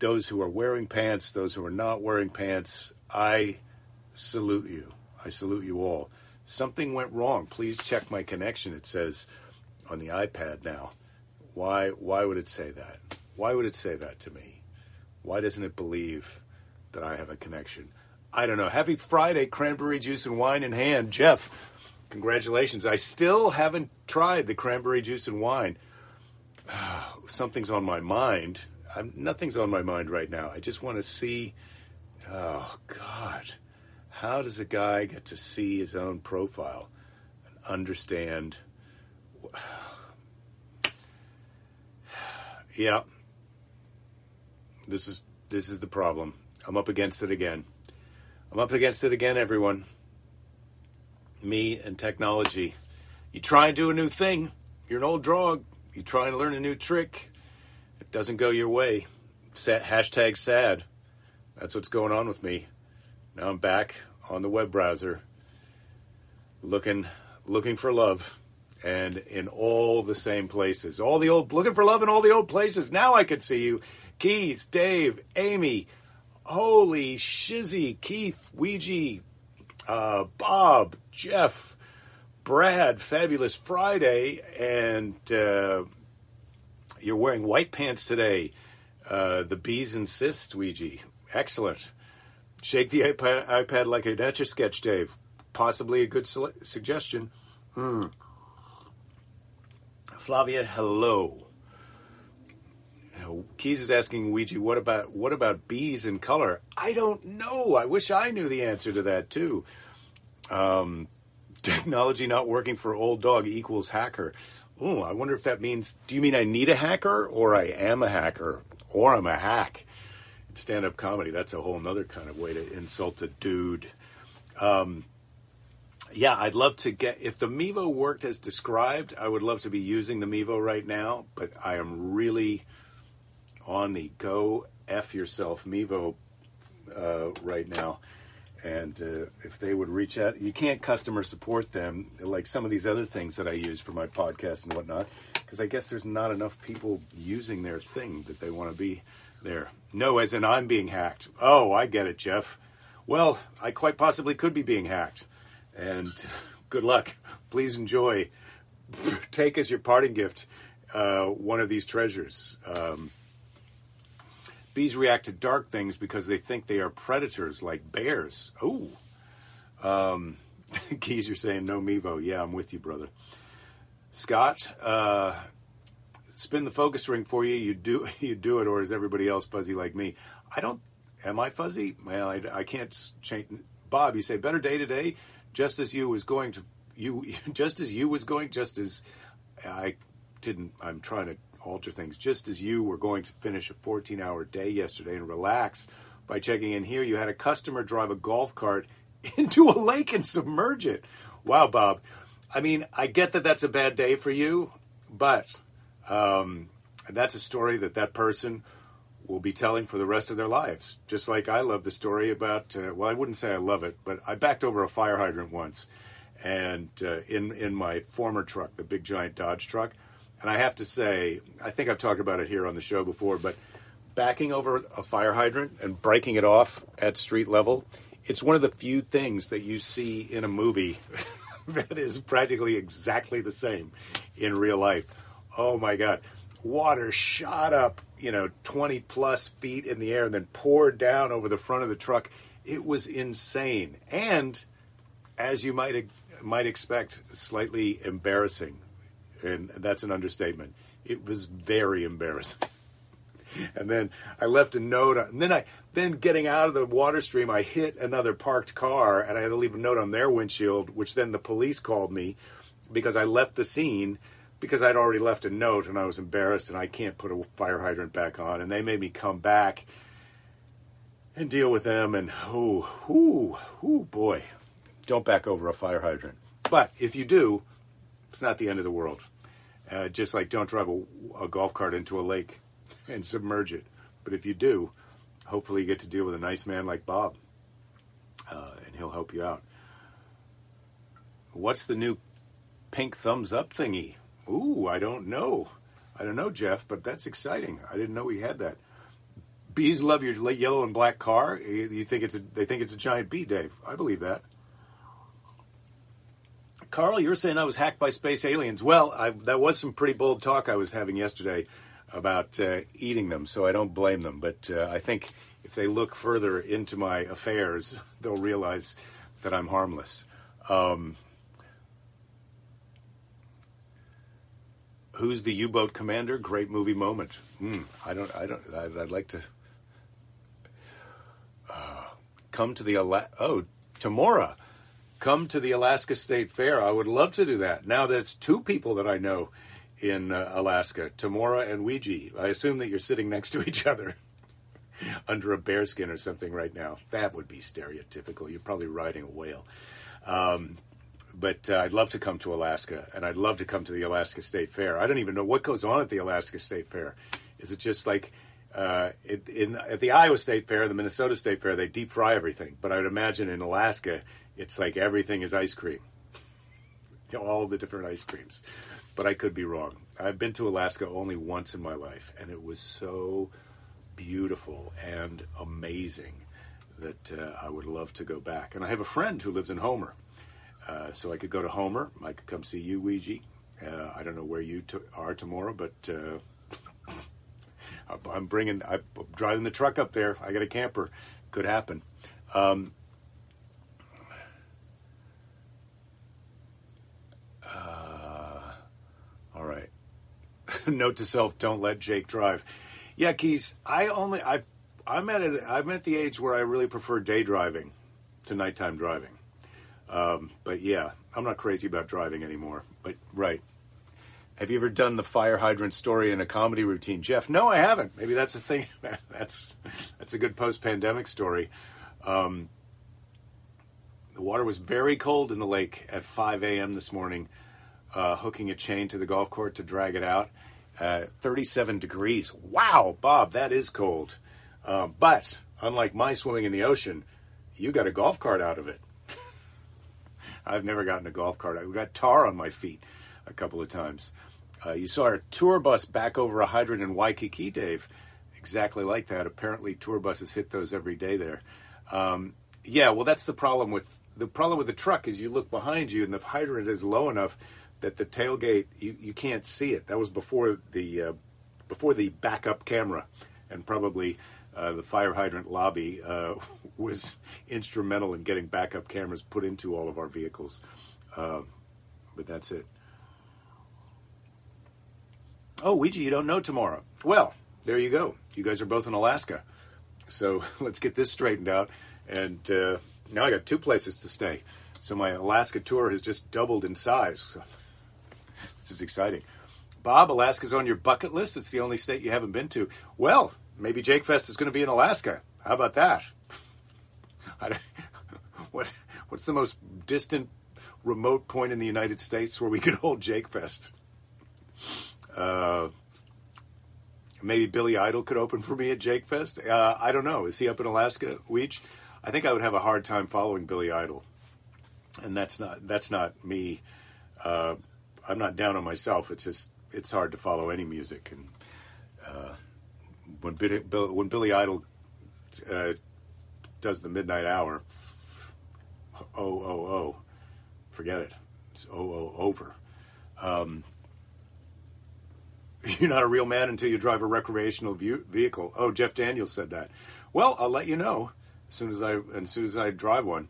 those who are wearing pants, those who are not wearing pants, I salute you. I salute you all. Something went wrong. Please check my connection. It says on the iPad now. Why why would it say that? Why would it say that to me? Why doesn't it believe that I have a connection? I don't know. Happy Friday, cranberry juice and wine in hand. Jeff, congratulations. I still haven't tried the cranberry juice and wine. Something's on my mind. I'm, nothing's on my mind right now. I just want to see. Oh God, how does a guy get to see his own profile and understand? Yeah, this is this is the problem. I'm up against it again. I'm up against it again, everyone. Me and technology. You try and do a new thing. You're an old dog. You try and learn a new trick doesn't go your way. Sa hashtag sad. That's what's going on with me. Now I'm back on the web browser, looking looking for love, and in all the same places. All the old looking for love in all the old places. Now I can see you, Keith, Dave, Amy. Holy shizzy, Keith, Ouija, uh, Bob, Jeff, Brad, Fabulous Friday, and. Uh, you're wearing white pants today. Uh, the bees insist, Ouija. Excellent. Shake the iPad, like a a sketch, Dave. Possibly a good su- suggestion. Hmm. Flavia, hello. Keys is asking Ouija, what about what about bees in color? I don't know. I wish I knew the answer to that too. Um, technology not working for old dog equals hacker. Oh, I wonder if that means. Do you mean I need a hacker, or I am a hacker, or I'm a hack? In stand-up comedy, that's a whole other kind of way to insult a dude. Um, yeah, I'd love to get if the Mevo worked as described. I would love to be using the Mevo right now, but I am really on the go f yourself Mevo uh, right now. And uh, if they would reach out, you can't customer support them like some of these other things that I use for my podcast and whatnot, because I guess there's not enough people using their thing that they want to be there. No, as in I'm being hacked. Oh, I get it, Jeff. Well, I quite possibly could be being hacked. And good luck. Please enjoy. Take as your parting gift uh, one of these treasures. Um, bees react to dark things because they think they are predators like bears. Oh. Um, Keys, you're saying no Mevo. Yeah, I'm with you, brother. Scott, uh, spin the focus ring for you. You do you do it, or is everybody else fuzzy like me? I don't. Am I fuzzy? Well, I, I can't change. Bob, you say better day today, just as you was going to you, just as you was going, just as I didn't. I'm trying to alter things. Just as you were going to finish a 14 hour day yesterday and relax by checking in here, you had a customer drive a golf cart into a lake and submerge it. Wow, Bob. I mean, I get that that's a bad day for you, but um, that's a story that that person will be telling for the rest of their lives. Just like I love the story about, uh, well, I wouldn't say I love it, but I backed over a fire hydrant once, and uh, in in my former truck, the big giant Dodge truck, and I have to say, I think I've talked about it here on the show before, but backing over a fire hydrant and breaking it off at street level, it's one of the few things that you see in a movie that is practically exactly the same in real life. Oh my God. Water shot up, you know, 20 plus feet in the air and then poured down over the front of the truck. It was insane. And as you might might expect, slightly embarrassing. And that's an understatement. It was very embarrassing. And then I left a note. And then I, then getting out of the water stream, I hit another parked car, and I had to leave a note on their windshield. Which then the police called me because I left the scene because I'd already left a note, and I was embarrassed, and I can't put a fire hydrant back on. And they made me come back and deal with them. And oh, oh, oh boy, don't back over a fire hydrant. But if you do, it's not the end of the world. Uh, just like don't drive a, a golf cart into a lake and submerge it. But if you do, hopefully you get to deal with a nice man like Bob, uh, and he'll help you out. What's the new pink thumbs up thingy? Ooh, I don't know. I don't know, Jeff, but that's exciting. I didn't know we had that. Bees love your yellow and black car. You think it's a, they think it's a giant bee, Dave. I believe that. Carl, you're saying I was hacked by space aliens. Well, I, that was some pretty bold talk I was having yesterday about uh, eating them, so I don't blame them. But uh, I think if they look further into my affairs, they'll realize that I'm harmless. Um, who's the U-boat commander? Great movie moment. Mm, I don't. I don't. I'd, I'd like to uh, come to the Ala- oh Tamora. Come to the Alaska State Fair. I would love to do that. Now that's two people that I know in uh, Alaska, Tamora and Ouija. I assume that you're sitting next to each other under a bearskin or something right now. That would be stereotypical. You're probably riding a whale. Um, but uh, I'd love to come to Alaska, and I'd love to come to the Alaska State Fair. I don't even know what goes on at the Alaska State Fair. Is it just like uh, it, in at the Iowa State Fair, the Minnesota State Fair, they deep fry everything, but I would imagine in Alaska, it's like everything is ice cream, all the different ice creams. But I could be wrong. I've been to Alaska only once in my life, and it was so beautiful and amazing that uh, I would love to go back. And I have a friend who lives in Homer, uh, so I could go to Homer. I could come see you, Ouija. Uh, I don't know where you to- are tomorrow, but uh, I'm bringing. I'm driving the truck up there. I got a camper. Could happen. Um, uh, all right. Note to self: Don't let Jake drive. Yeah, Keys. I only. I. I'm at. A, I'm at the age where I really prefer day driving to nighttime driving. Um, but yeah, I'm not crazy about driving anymore. But right. Have you ever done the fire hydrant story in a comedy routine, Jeff? No, I haven't. Maybe that's a thing. that's that's a good post-pandemic story. Um, the water was very cold in the lake at 5 a.m. this morning. Uh, hooking a chain to the golf court to drag it out. Uh, 37 degrees. Wow, Bob, that is cold. Uh, but unlike my swimming in the ocean, you got a golf cart out of it. I've never gotten a golf cart. I got tar on my feet a couple of times. Uh, you saw our tour bus back over a hydrant in Waikiki, Dave. Exactly like that. Apparently, tour buses hit those every day there. Um, yeah, well, that's the problem with the problem with the truck is you look behind you and the hydrant is low enough that the tailgate you, you can't see it. That was before the uh, before the backup camera, and probably uh, the fire hydrant lobby uh, was instrumental in getting backup cameras put into all of our vehicles. Uh, but that's it. Oh, Ouija, you don't know tomorrow. Well, there you go. You guys are both in Alaska. So let's get this straightened out. And uh, now I got two places to stay. So my Alaska tour has just doubled in size. Is exciting. Bob, Alaska's on your bucket list. It's the only state you haven't been to. Well, maybe Jake Fest is going to be in Alaska. How about that? what, what's the most distant, remote point in the United States where we could hold Jake Fest? Uh, maybe Billy Idol could open for me at Jake Fest. Uh, I don't know. Is he up in Alaska, Weech? I think I would have a hard time following Billy Idol, and that's not that's not me. Uh, I'm not down on myself. It's just it's hard to follow any music, and uh, when Billy, when Billy Idol uh, does the midnight hour, oh oh oh, forget it. It's oh oh over. Um, you're not a real man until you drive a recreational view, vehicle. Oh, Jeff Daniels said that. Well, I'll let you know as soon as I as soon as I drive one.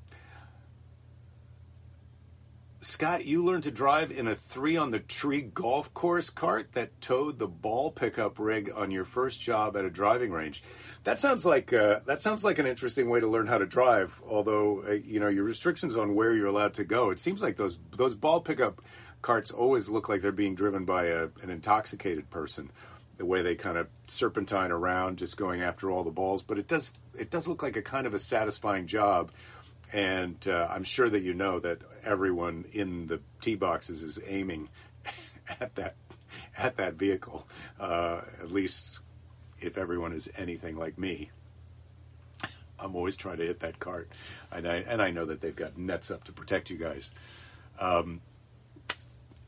Scott, you learned to drive in a three on the tree golf course cart that towed the ball pickup rig on your first job at a driving range. That sounds like uh, that sounds like an interesting way to learn how to drive. Although uh, you know your restrictions on where you're allowed to go, it seems like those those ball pickup carts always look like they're being driven by a, an intoxicated person. The way they kind of serpentine around, just going after all the balls. But it does it does look like a kind of a satisfying job and uh, I'm sure that you know that everyone in the tee boxes is aiming at that at that vehicle. Uh, at least if everyone is anything like me, I'm always trying to hit that cart, and I and I know that they've got nets up to protect you guys. Um,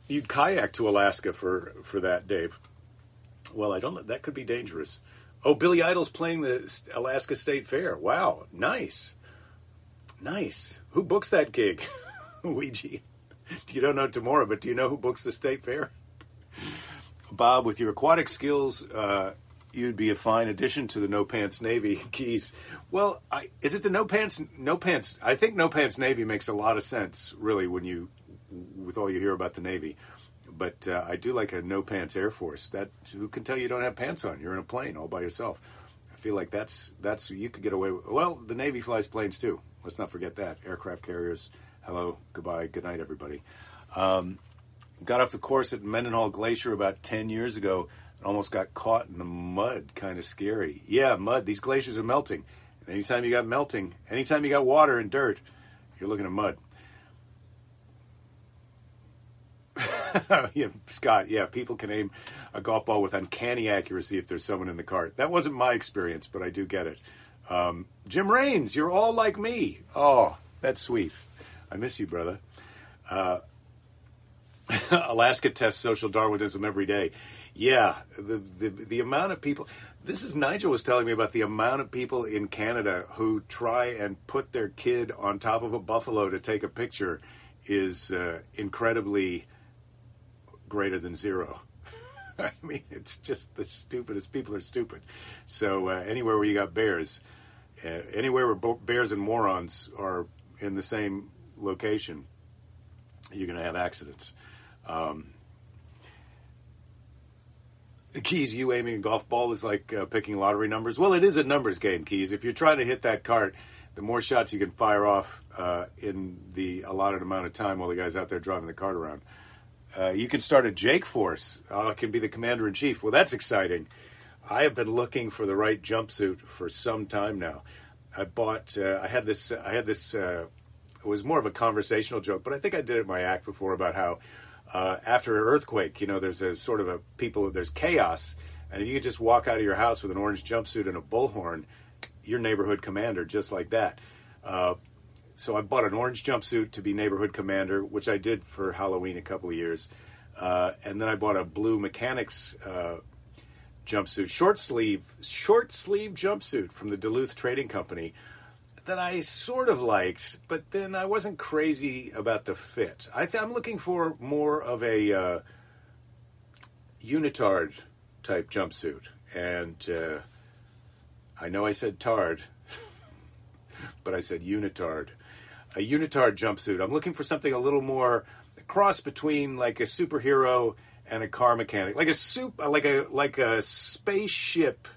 you'd kayak to Alaska for for that, Dave. Well, I don't. That could be dangerous. Oh, Billy Idol's playing the Alaska State Fair. Wow, nice. Nice. Who books that gig? Ouija. You don't know tomorrow, but do you know who books the state fair? Bob, with your aquatic skills, uh, you'd be a fine addition to the No Pants Navy keys. Well, I, is it the No Pants? No Pants. I think No Pants Navy makes a lot of sense, really, when you, with all you hear about the Navy. But uh, I do like a No Pants Air Force. That who can tell you don't have pants on? You're in a plane all by yourself. I feel like that's that's you could get away with. Well, the Navy flies planes too. Let's not forget that. Aircraft carriers. Hello, goodbye, good night, everybody. Um, got off the course at Mendenhall Glacier about 10 years ago and almost got caught in the mud. Kind of scary. Yeah, mud. These glaciers are melting. And anytime you got melting, anytime you got water and dirt, you're looking at mud. yeah, Scott, yeah, people can aim a golf ball with uncanny accuracy if there's someone in the cart. That wasn't my experience, but I do get it. Um, Jim Raines, you're all like me. Oh, that's sweet. I miss you, brother. Uh, Alaska tests social Darwinism every day. Yeah, the, the the amount of people. This is Nigel was telling me about the amount of people in Canada who try and put their kid on top of a buffalo to take a picture is uh, incredibly greater than zero. I mean, it's just the stupidest people are stupid. So uh, anywhere where you got bears, anywhere where bears and morons are in the same location, you're going to have accidents. Um, Keys, you aiming a golf ball is like uh, picking lottery numbers. Well, it is a numbers game, Keys. If you're trying to hit that cart, the more shots you can fire off uh, in the allotted amount of time while the guy's out there driving the cart around. Uh, you can start a Jake Force. Uh, can be the commander in chief. Well, that's exciting. I have been looking for the right jumpsuit for some time now. I bought. Uh, I had this. I had this. Uh, it was more of a conversational joke, but I think I did it in my act before about how uh, after an earthquake, you know, there's a sort of a people. There's chaos, and if you could just walk out of your house with an orange jumpsuit and a bullhorn, your neighborhood commander, just like that. Uh, so I bought an orange jumpsuit to be neighborhood commander, which I did for Halloween a couple of years, uh, and then I bought a blue mechanics uh, jumpsuit, short sleeve, short sleeve jumpsuit from the Duluth Trading Company that I sort of liked, but then I wasn't crazy about the fit. I am looking for more of a uh, unitard type jumpsuit, and uh, I know I said tard, but I said unitard. A unitard jumpsuit. I'm looking for something a little more cross between like a superhero and a car mechanic, like a soup, like a like a spaceship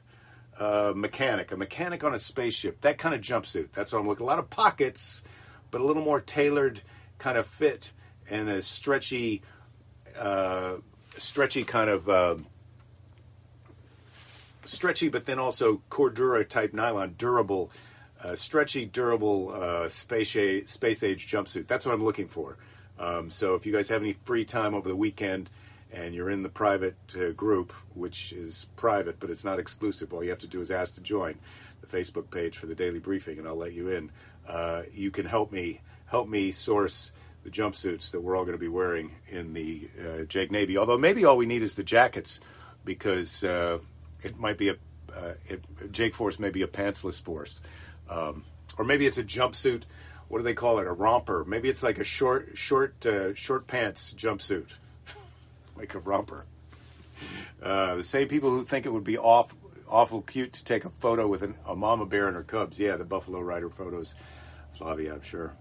uh, mechanic, a mechanic on a spaceship. That kind of jumpsuit. That's what I'm looking. A lot of pockets, but a little more tailored kind of fit and a stretchy, uh, stretchy kind of. Uh, stretchy, but then also Cordura type nylon, durable, uh, stretchy, durable uh, space age, space age jumpsuit. That's what I'm looking for. Um, so if you guys have any free time over the weekend, and you're in the private uh, group, which is private but it's not exclusive, all you have to do is ask to join the Facebook page for the daily briefing, and I'll let you in. Uh, you can help me help me source the jumpsuits that we're all going to be wearing in the uh, Jake Navy. Although maybe all we need is the jackets because uh, it might be a uh, it, Jake Force may be a pantsless force, um, or maybe it's a jumpsuit. What do they call it? A romper? Maybe it's like a short short uh, short pants jumpsuit, like a romper. Uh, the same people who think it would be off awful cute to take a photo with an, a mama bear and her cubs. Yeah, the Buffalo Rider photos, Flavia, I'm sure.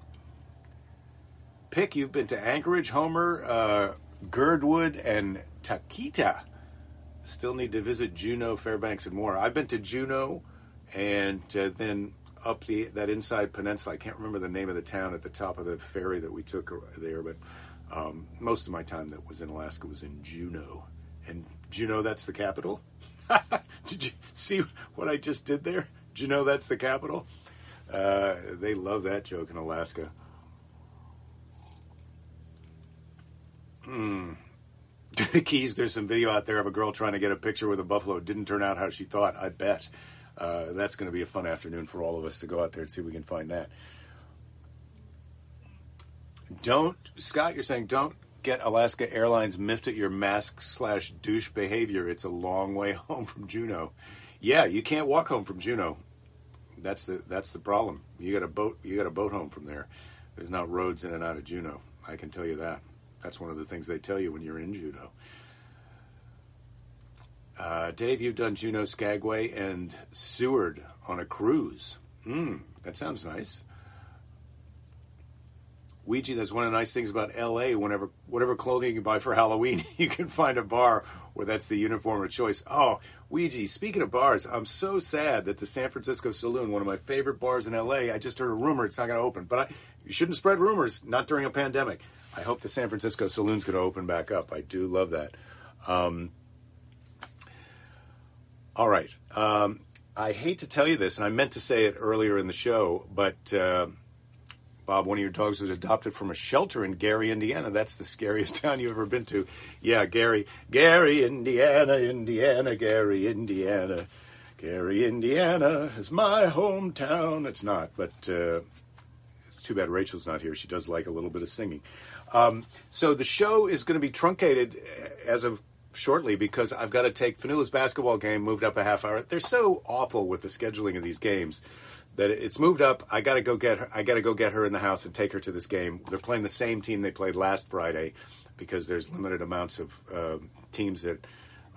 Pick, you've been to Anchorage, Homer, uh, Girdwood, and Talkeetna. Still need to visit Juneau, Fairbanks, and more. I've been to Juneau, and uh, then up the that inside peninsula. I can't remember the name of the town at the top of the ferry that we took there, but um, most of my time that was in Alaska was in Juneau. And Juneau, that's the capital. did you see what I just did there? Know that's the capital? Uh, they love that joke in Alaska. Hmm. Keys, there's some video out there of a girl trying to get a picture with a buffalo. Didn't turn out how she thought, I bet. Uh, that's going to be a fun afternoon for all of us to go out there and see if we can find that. Don't, Scott, you're saying don't get Alaska Airlines miffed at your mask slash douche behavior. It's a long way home from Juneau. Yeah, you can't walk home from Juneau. That's the that's the problem. You got a boat. You got a boat home from there. There's not roads in and out of Juneau. I can tell you that. That's one of the things they tell you when you're in Juneau. Uh, Dave, you've done Juneau, Skagway, and Seward on a cruise. Hmm, that sounds nice. Ouija, that's one of the nice things about LA. Whenever whatever clothing you buy for Halloween, you can find a bar where that's the uniform of choice. Oh, Ouija, speaking of bars, I'm so sad that the San Francisco Saloon, one of my favorite bars in LA, I just heard a rumor it's not going to open. But I, you shouldn't spread rumors, not during a pandemic. I hope the San Francisco Saloon's going to open back up. I do love that. Um, all right. Um, I hate to tell you this, and I meant to say it earlier in the show, but. Uh, Bob, one of your dogs was adopted from a shelter in Gary, Indiana. That's the scariest town you've ever been to. Yeah, Gary. Gary, Indiana, Indiana, Gary, Indiana. Gary, Indiana is my hometown. It's not, but uh, it's too bad Rachel's not here. She does like a little bit of singing. Um, so the show is going to be truncated as of shortly because I've got to take Fanula's basketball game moved up a half hour. They're so awful with the scheduling of these games that it's moved up. I got to go get her. I got to go get her in the house and take her to this game. They're playing the same team they played last Friday because there's limited amounts of uh, teams that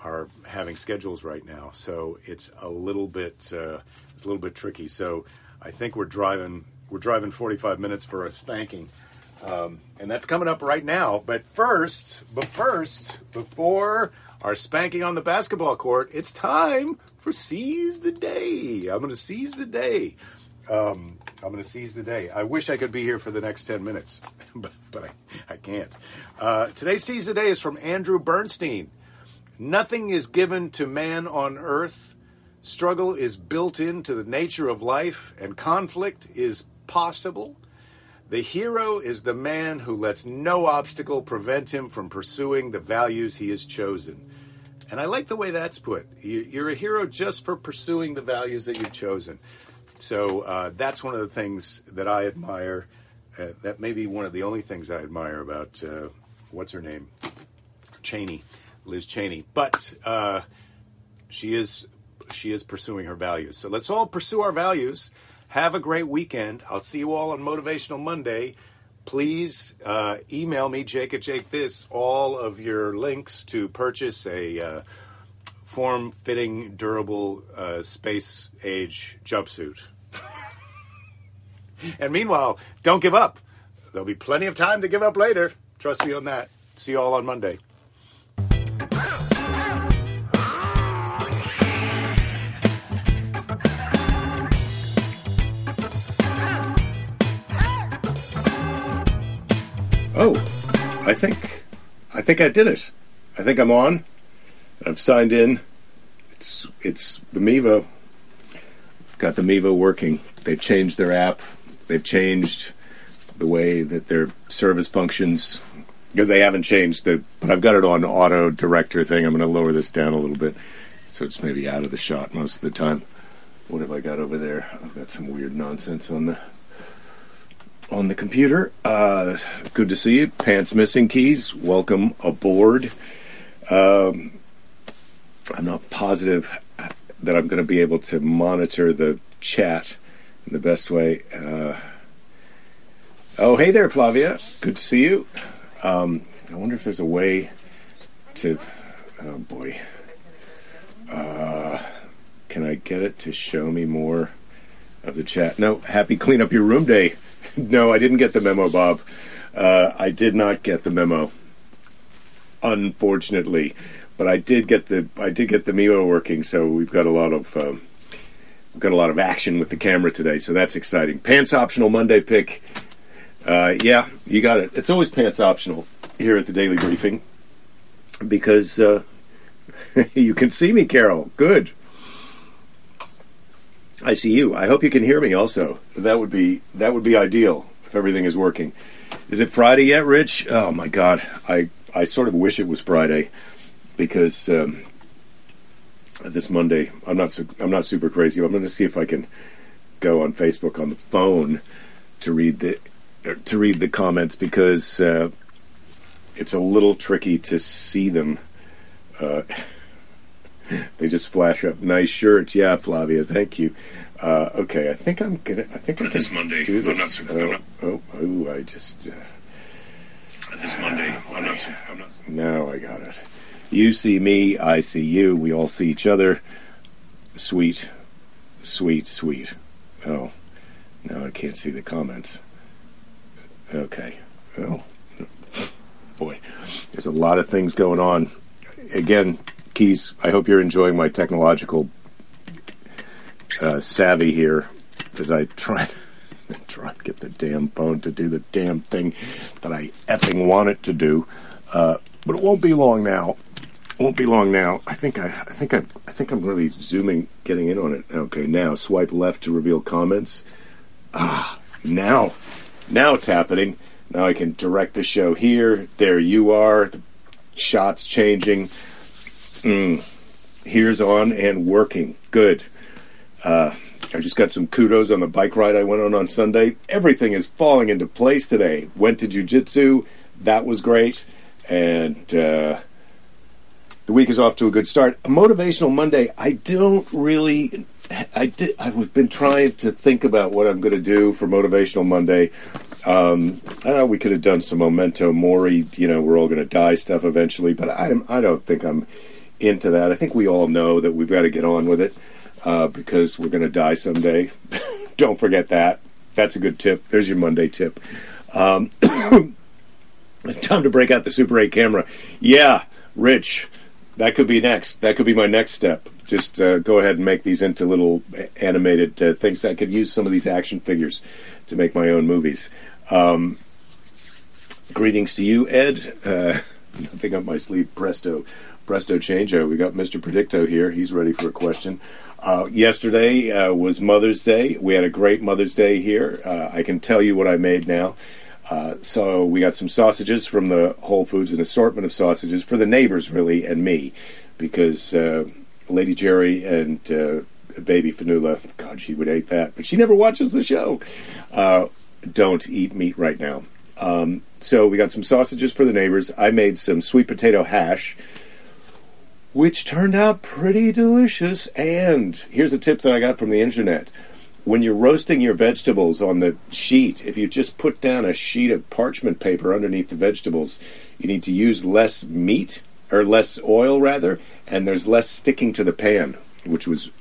are having schedules right now. So it's a little bit uh, it's a little bit tricky. So I think we're driving we're driving 45 minutes for a spanking. Um, and that's coming up right now. But first, but first, before our spanking on the basketball court, it's time for Seize the Day. I'm going to seize the day. Um, I'm going to seize the day. I wish I could be here for the next 10 minutes, but, but I, I can't. Uh, today's Seize the Day is from Andrew Bernstein. Nothing is given to man on earth. Struggle is built into the nature of life, and conflict is possible. The hero is the man who lets no obstacle prevent him from pursuing the values he has chosen. And I like the way that's put. You're a hero just for pursuing the values that you've chosen. So uh, that's one of the things that I admire. Uh, that may be one of the only things I admire about uh, what's her name, Cheney, Liz Cheney. But uh, she is she is pursuing her values. So let's all pursue our values have a great weekend. I'll see you all on Motivational Monday. Please uh, email me, Jake at Jake This, all of your links to purchase a uh, form fitting, durable, uh, space age jumpsuit. and meanwhile, don't give up. There'll be plenty of time to give up later. Trust me on that. See you all on Monday. Oh, I think I think I did it. I think I'm on. I've signed in. It's it's the Mevo. Got the Mevo working. They've changed their app. They've changed the way that their service functions. because they haven't changed the. But I've got it on auto director thing. I'm going to lower this down a little bit, so it's maybe out of the shot most of the time. What have I got over there? I've got some weird nonsense on the on the computer. Uh, good to see you. Pants missing keys. Welcome aboard. Um, I'm not positive that I'm going to be able to monitor the chat in the best way. Uh, oh, hey there, Flavia. Good to see you. Um, I wonder if there's a way to. Oh boy. Uh, can I get it to show me more of the chat? No. Happy clean up your room day. No, I didn't get the memo, Bob. Uh, I did not get the memo. Unfortunately, but I did get the I did get the Mimo working. So we've got a lot of. Um, we've got a lot of action with the camera today, so that's exciting. Pants optional Monday pick uh, yeah, you got it. It's always pants optional here at the Daily Briefing because uh, you can see me, Carol. Good. I see you. I hope you can hear me. Also, that would be that would be ideal if everything is working. Is it Friday yet, Rich? Oh my God, I I sort of wish it was Friday because um, this Monday I'm not su- I'm not super crazy. I'm going to see if I can go on Facebook on the phone to read the to read the comments because uh, it's a little tricky to see them. Uh, they just flash up. Nice shirt, yeah, Flavia. Thank you. Uh, okay, I think I'm gonna. I think I this Monday. do this. I'm not. Super, oh, not oh, oh, I just. Uh, this Monday. I'm not. I'm not. now I got it. You see me, I see you. We all see each other. Sweet, sweet, sweet. Oh, now I can't see the comments. Okay. Oh, boy, there's a lot of things going on. Again, Keys, I hope you're enjoying my technological uh, savvy here as I try try to get the damn phone to do the damn thing that I effing want it to do. Uh, but it won't be long now. It won't be long now. I think I, I think I, I think I'm going to be zooming, getting in on it. Okay, now swipe left to reveal comments. Ah, now now it's happening. Now I can direct the show here. There you are. The shots changing. Mm. Here's on and working. Good. Uh, I just got some kudos on the bike ride I went on on Sunday. Everything is falling into place today. Went to jujitsu. That was great. And uh, the week is off to a good start. A motivational Monday. I don't really. I did. I've been trying to think about what I'm going to do for motivational Monday. Um, I know we could have done some memento mori. You know, we're all going to die stuff eventually, but I, I don't think I'm into that. I think we all know that we've got to get on with it uh, because we're going to die someday. don't forget that. That's a good tip. There's your Monday tip. Um, time to break out the Super 8 camera. Yeah, Rich, that could be next. That could be my next step. Just uh, go ahead and make these into little animated uh, things. I could use some of these action figures to make my own movies. Um, greetings to you, Ed. Uh, nothing up my sleeve. Presto, presto changeo. We got Mr. Predicto here. He's ready for a question. Uh, yesterday uh, was Mother's Day. We had a great Mother's Day here. Uh, I can tell you what I made now. Uh, so we got some sausages from the Whole Foods, an assortment of sausages for the neighbors, really, and me, because uh, Lady Jerry and uh, baby Fanula, God, she would hate that, but she never watches the show. Uh, don't eat meat right now. Um, so we got some sausages for the neighbors. I made some sweet potato hash, which turned out pretty delicious. And here's a tip that I got from the internet. When you're roasting your vegetables on the sheet, if you just put down a sheet of parchment paper underneath the vegetables, you need to use less meat, or less oil rather, and there's less sticking to the pan, which was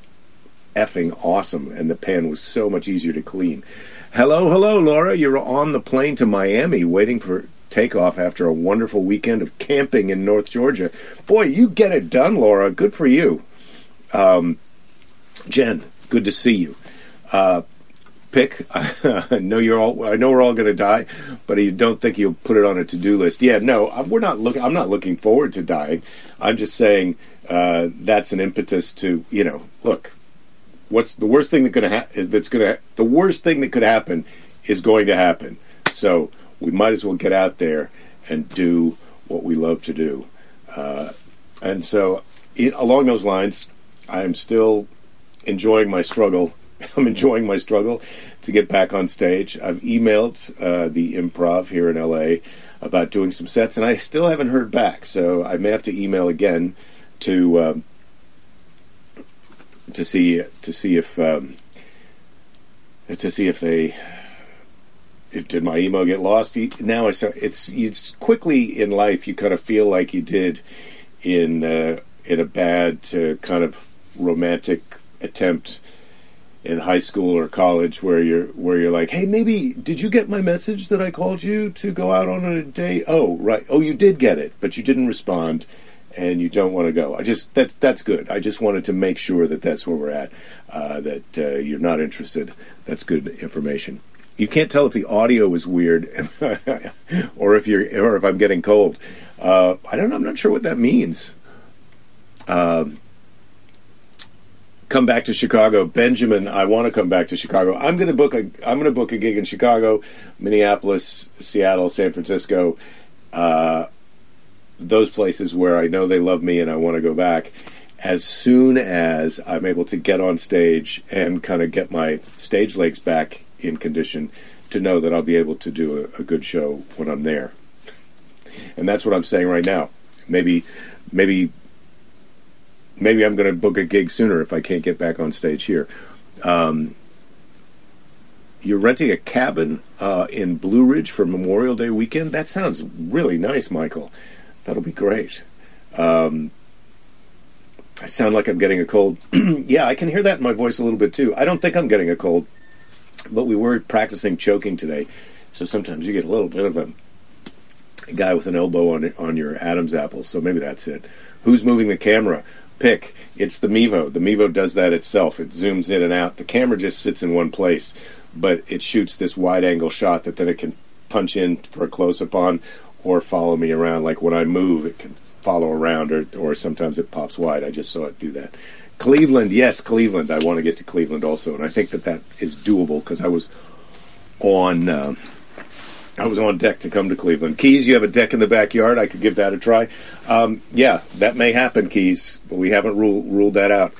effing awesome. And the pan was so much easier to clean. Hello, hello, Laura. You're on the plane to Miami waiting for takeoff after a wonderful weekend of camping in North Georgia. Boy, you get it done, Laura. Good for you. Um, Jen, good to see you. Uh, pick. I know you're all. I know we're all going to die, but you don't think you'll put it on a to-do list. Yeah, no, we're not looking. I'm not looking forward to dying. I'm just saying uh, that's an impetus to you know. Look, what's the worst thing that could ha- that's going to the worst thing that could happen is going to happen. So we might as well get out there and do what we love to do. Uh, and so, it, along those lines, I am still enjoying my struggle. I'm enjoying my struggle to get back on stage. I've emailed uh, the improv here in LA about doing some sets, and I still haven't heard back. So I may have to email again to um, to see to see if um, to see if they did my email get lost. Now it's it's it's quickly in life you kind of feel like you did in uh, in a bad uh, kind of romantic attempt in high school or college where you're where you're like, hey, maybe did you get my message that I called you to go out on a date? Oh, right. Oh, you did get it, but you didn't respond, and you don't want to go. I just that that's good. I just wanted to make sure that that's where we're at. Uh, that uh, you're not interested. That's good information. You can't tell if the audio is weird or if you're or if I'm getting cold. Uh, I don't. I'm not sure what that means. Um, come back to Chicago, Benjamin. I want to come back to Chicago. I'm going to book a. I'm going to book a gig in Chicago, Minneapolis, Seattle, San Francisco. Uh, those places where I know they love me and I want to go back. As soon as I'm able to get on stage and kind of get my stage legs back in condition to know that I'll be able to do a, a good show when I'm there. And that's what I'm saying right now. Maybe, maybe maybe I'm going to book a gig sooner if I can't get back on stage here. Um, you're renting a cabin uh, in Blue Ridge for Memorial Day weekend. That sounds really nice, Michael. That'll be great. Um, I sound like I'm getting a cold. yeah, I can hear that in my voice a little bit too. I don't think I'm getting a cold, but we were practicing choking today, so sometimes you get a little bit of a, guy with an elbow on on your Adam's apple. So maybe that's it. Who's moving the camera? pick. It's the Mevo. The Mevo does that itself. It zooms in and out. The camera just sits in one place, but it shoots this wide angle shot that then it can punch in for a close up on or follow me around. Like when I move, it can follow around, or, or sometimes it pops wide. I just saw it do that. Cleveland, yes, Cleveland. I want to get to Cleveland also, and I think that that is doable because I was on. Uh, I was on deck to come to Cleveland. Keys, you have a deck in the backyard. I could give that a try. Um, yeah, that may happen, Keys, but we haven't rule, ruled that out.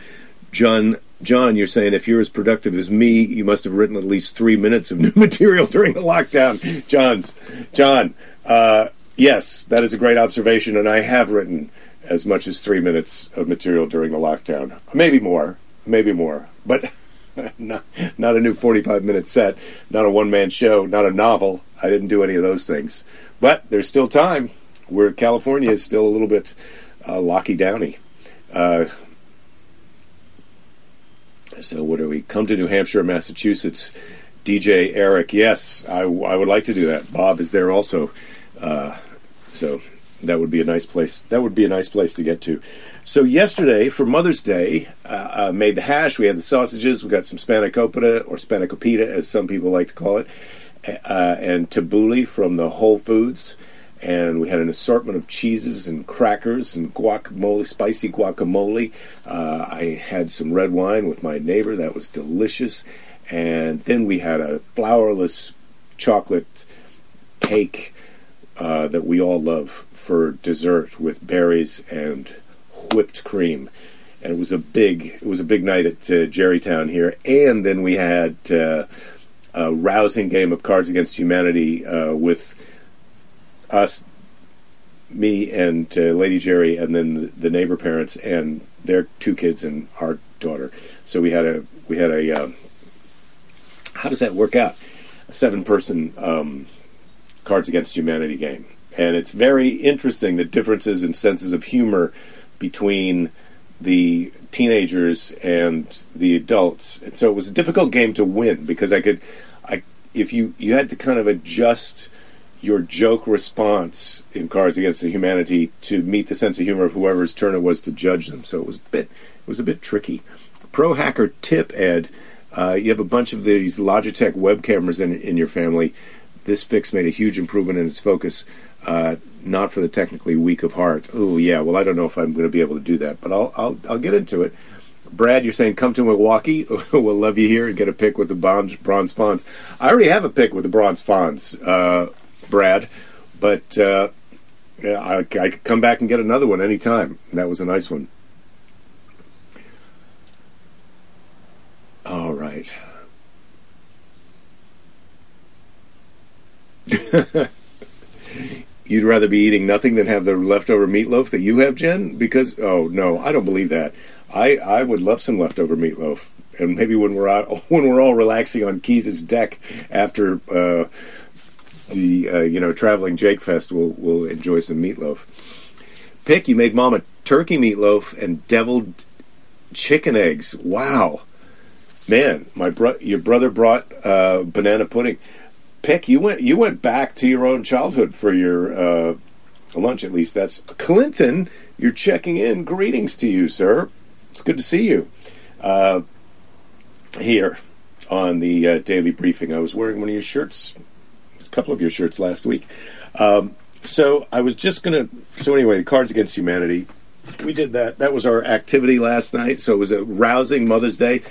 John, John, you're saying if you're as productive as me, you must have written at least three minutes of new material during the lockdown. John's, John, uh, yes, that is a great observation, and I have written as much as three minutes of material during the lockdown. Maybe more, maybe more, but. not, not a new 45 minute set, not a one man show, not a novel. I didn't do any of those things. But there's still time. Where California is still a little bit uh, locky downy. Uh, so, what do we come to New Hampshire, Massachusetts? DJ Eric, yes, I, I would like to do that. Bob is there also, uh, so that would be a nice place. That would be a nice place to get to. So yesterday for Mother's Day, uh, uh, made the hash. We had the sausages. We got some spanakopita or spanakopita, as some people like to call it, uh, and tabbouleh from the Whole Foods. And we had an assortment of cheeses and crackers and guacamole, spicy guacamole. Uh, I had some red wine with my neighbor. That was delicious. And then we had a flourless chocolate cake uh, that we all love for dessert with berries and whipped cream. And it was a big, it was a big night at uh, Jerrytown here. And then we had uh, a rousing game of Cards Against Humanity uh, with us, me, and uh, Lady Jerry, and then the, the, neighbor parents and their two kids and our daughter. So we had a we had a uh, how does that work out? A seven person um, Cards Against Humanity game, and it's very interesting the differences in senses of humor between the teenagers and the adults. And so it was a difficult game to win because I could I if you you had to kind of adjust your joke response in Cards Against the Humanity to meet the sense of humor of whoever's turn it was to judge them. So it was a bit it was a bit tricky. Pro hacker tip, Ed. Uh, you have a bunch of these Logitech web cameras in, in your family. This fix made a huge improvement in its focus. Uh, not for the technically weak of heart. Oh yeah, well I don't know if I'm going to be able to do that, but I'll I'll, I'll get into it. Brad, you're saying come to Milwaukee. we'll love you here and get a pick with the bronze, bronze I already have a pick with the bronze Fonz, uh, Brad. But uh, I, I could come back and get another one anytime. That was a nice one. All right. You'd rather be eating nothing than have the leftover meatloaf that you have, Jen? Because oh no, I don't believe that. I I would love some leftover meatloaf, and maybe when we're out when we're all relaxing on Keys's deck after uh, the uh, you know traveling Jake Fest, we'll we'll enjoy some meatloaf. Pick, you made mom a turkey meatloaf and deviled chicken eggs. Wow, man, my bro- your brother brought uh, banana pudding. Pick, you went you went back to your own childhood for your uh, lunch. At least that's Clinton. You're checking in. Greetings to you, sir. It's good to see you uh, here on the uh, daily briefing. I was wearing one of your shirts, a couple of your shirts last week. Um, so I was just gonna. So anyway, Cards Against Humanity. We did that. That was our activity last night. So it was a rousing Mother's Day.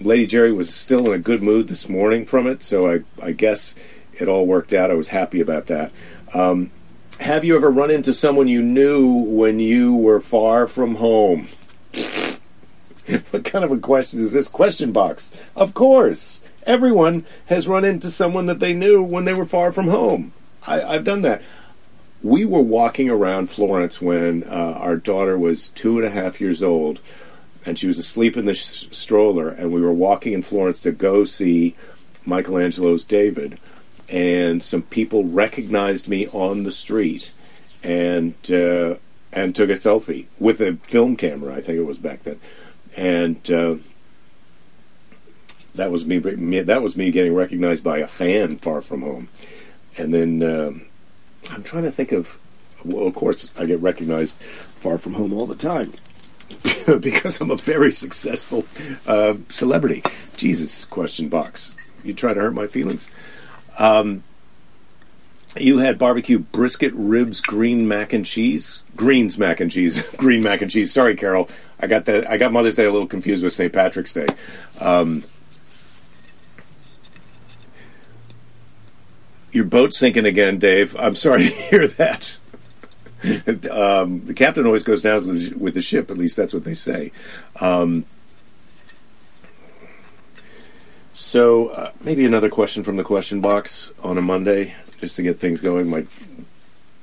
Lady Jerry was still in a good mood this morning from it. So I, I guess it all worked out. I was happy about that. Um, have you ever run into someone you knew when you were far from home? what kind of a question is this? Question box. Of course. Everyone has run into someone that they knew when they were far from home. I, I've done that. We were walking around Florence when uh, our daughter was two and a half years old, and she was asleep in the sh- stroller, and we were walking in Florence to go see Michelangelo's David and some people recognized me on the street and uh, and took a selfie with a film camera. I think it was back then, and uh, that was me, me. That was me getting recognized by a fan far from home, and then uh, I'm trying to think of. Well, of course, I get recognized far from home all the time. because I'm a very successful uh, celebrity. Jesus, question box. You try to hurt my feelings? Um, you had barbecue brisket, ribs, green mac and cheese, greens mac and cheese, green mac and cheese. Sorry, Carol, I got that. I got Mother's Day a little confused with St. Patrick's Day. Um, your boat's sinking again, Dave. I'm sorry to hear that. um, the captain always goes down with the, ship. At least that's what they say. Um, So uh, maybe another question from the question box on a Monday, just to get things going. My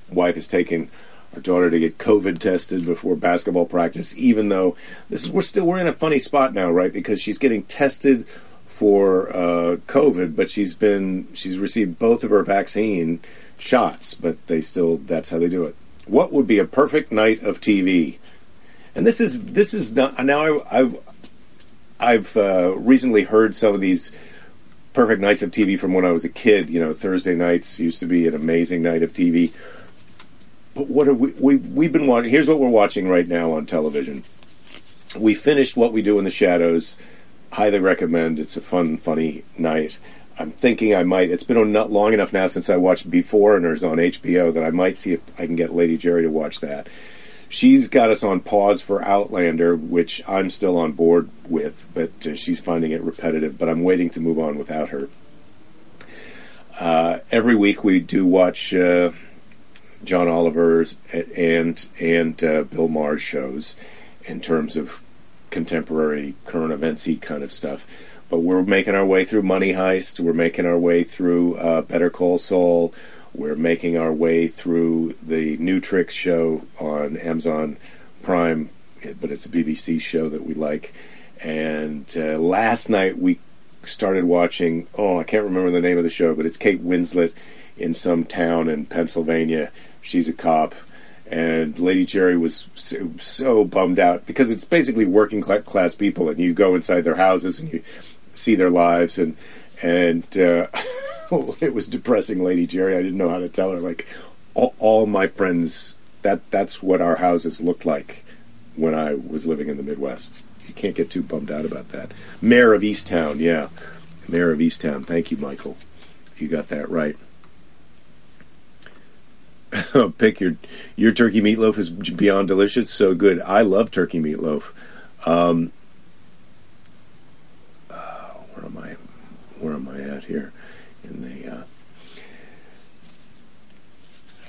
wife is taking our daughter to get COVID tested before basketball practice. Even though this is we're still we're in a funny spot now, right? Because she's getting tested for uh, COVID, but she's been she's received both of her vaccine shots, but they still that's how they do it. What would be a perfect night of TV? And this is this is not now I, I've I've uh, recently heard some of these perfect nights of TV from when I was a kid. You know, Thursday nights used to be an amazing night of TV. But what have we, we we've been watching? Here's what we're watching right now on television. We finished What We Do in the Shadows. Highly recommend. It's a fun, funny night. I'm thinking I might. It's been not long enough now since I watched Beforeigners on HBO that I might see if I can get Lady Jerry to watch that. She's got us on pause for Outlander, which I'm still on board with, but uh, she's finding it repetitive. But I'm waiting to move on without her. Uh, every week we do watch uh, John Oliver's and and uh, Bill Maher's shows in terms of contemporary current eventsy kind of stuff. But we're making our way through Money Heist. We're making our way through uh, Better Call Saul. We're making our way through the New Tricks show on Amazon Prime, but it's a BBC show that we like. And uh, last night we started watching. Oh, I can't remember the name of the show, but it's Kate Winslet in some town in Pennsylvania. She's a cop, and Lady Jerry was so, so bummed out because it's basically working class people, and you go inside their houses and you see their lives, and and. Uh, it was depressing, Lady Jerry. I didn't know how to tell her. Like all, all, my friends, that that's what our houses looked like when I was living in the Midwest. You can't get too bummed out about that. Mare of Easttown, yeah, Mare of Easttown. Thank you, Michael. You got that right. Pick your your turkey meatloaf is beyond delicious. So good. I love turkey meatloaf. Um, uh, where am I? Where am I at here? In the. Uh,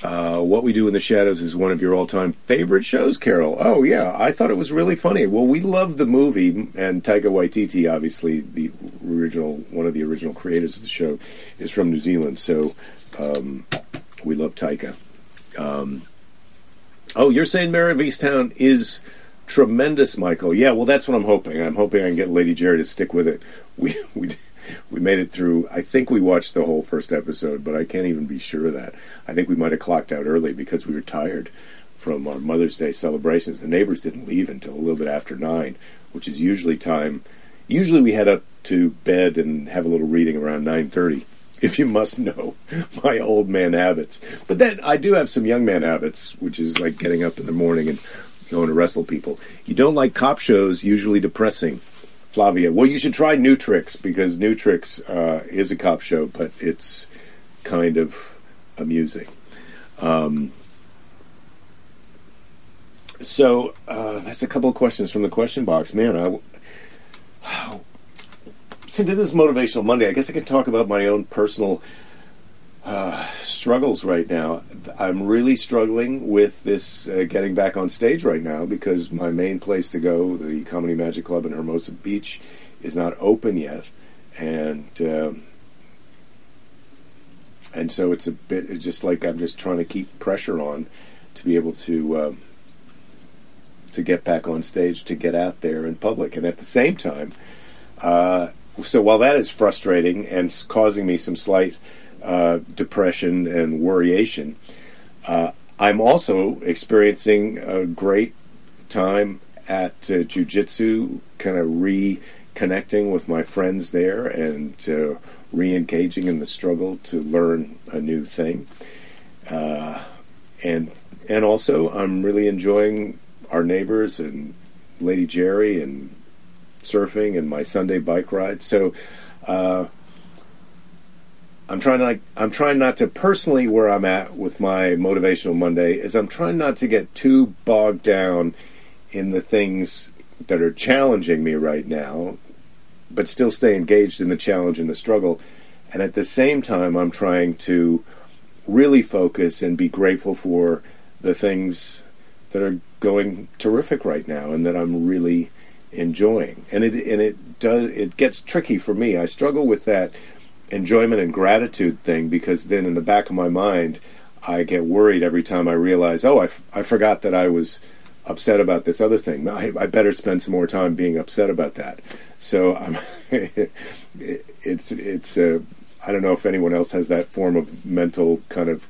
Uh, what We Do in the Shadows is one of your all-time favorite shows, Carol. Oh yeah, I thought it was really funny. Well, we love the movie, and Taika Waititi, obviously the original, one of the original creators of the show, is from New Zealand. So um, we love Taika. Um, oh, you're saying Mare of Easttown is tremendous, Michael? Yeah, well, that's what I'm hoping. I'm hoping I can get Lady Jerry to stick with it. We we we made it through. I think we watched the whole first episode, but I can't even be sure of that. I think we might have clocked out early because we were tired from our Mother's Day celebrations. The neighbors didn't leave until a little bit after nine, which is usually time. Usually we head up to bed and have a little reading around nine thirty. If you must know my old man habits, but then I do have some young man habits, which is like getting up in the morning and going to wrestle people. You don't like cop shows, usually depressing. Flavia, well, you should try New Tricks because New Tricks uh, is a cop show, but it's kind of amusing. Um, so uh, that's a couple of questions from the question box. Man, I, since it is Motivational Monday, I guess I can talk about my own personal uh, struggles right now. I'm really struggling with this uh, getting back on stage right now because my main place to go, the Comedy Magic Club in Hermosa Beach, is not open yet, and um, and so it's a bit it's just like I'm just trying to keep pressure on to be able to uh, to get back on stage, to get out there in public, and at the same time. Uh, so while that is frustrating and causing me some slight uh, depression and worryation. Uh, I'm also experiencing a great time at uh, jujitsu, kind of reconnecting with my friends there and uh, re-engaging in the struggle to learn a new thing. Uh, and and also, I'm really enjoying our neighbors and Lady Jerry and surfing and my Sunday bike ride. So. Uh, I'm trying not I'm trying not to personally where I'm at with my motivational Monday is I'm trying not to get too bogged down in the things that are challenging me right now, but still stay engaged in the challenge and the struggle. And at the same time I'm trying to really focus and be grateful for the things that are going terrific right now and that I'm really enjoying. And it and it does it gets tricky for me. I struggle with that enjoyment and gratitude thing because then in the back of my mind, I get worried every time I realize, oh, I, f- I forgot that I was upset about this other thing. I, I better spend some more time being upset about that. So I'm, it's it's uh, I don't know if anyone else has that form of mental kind of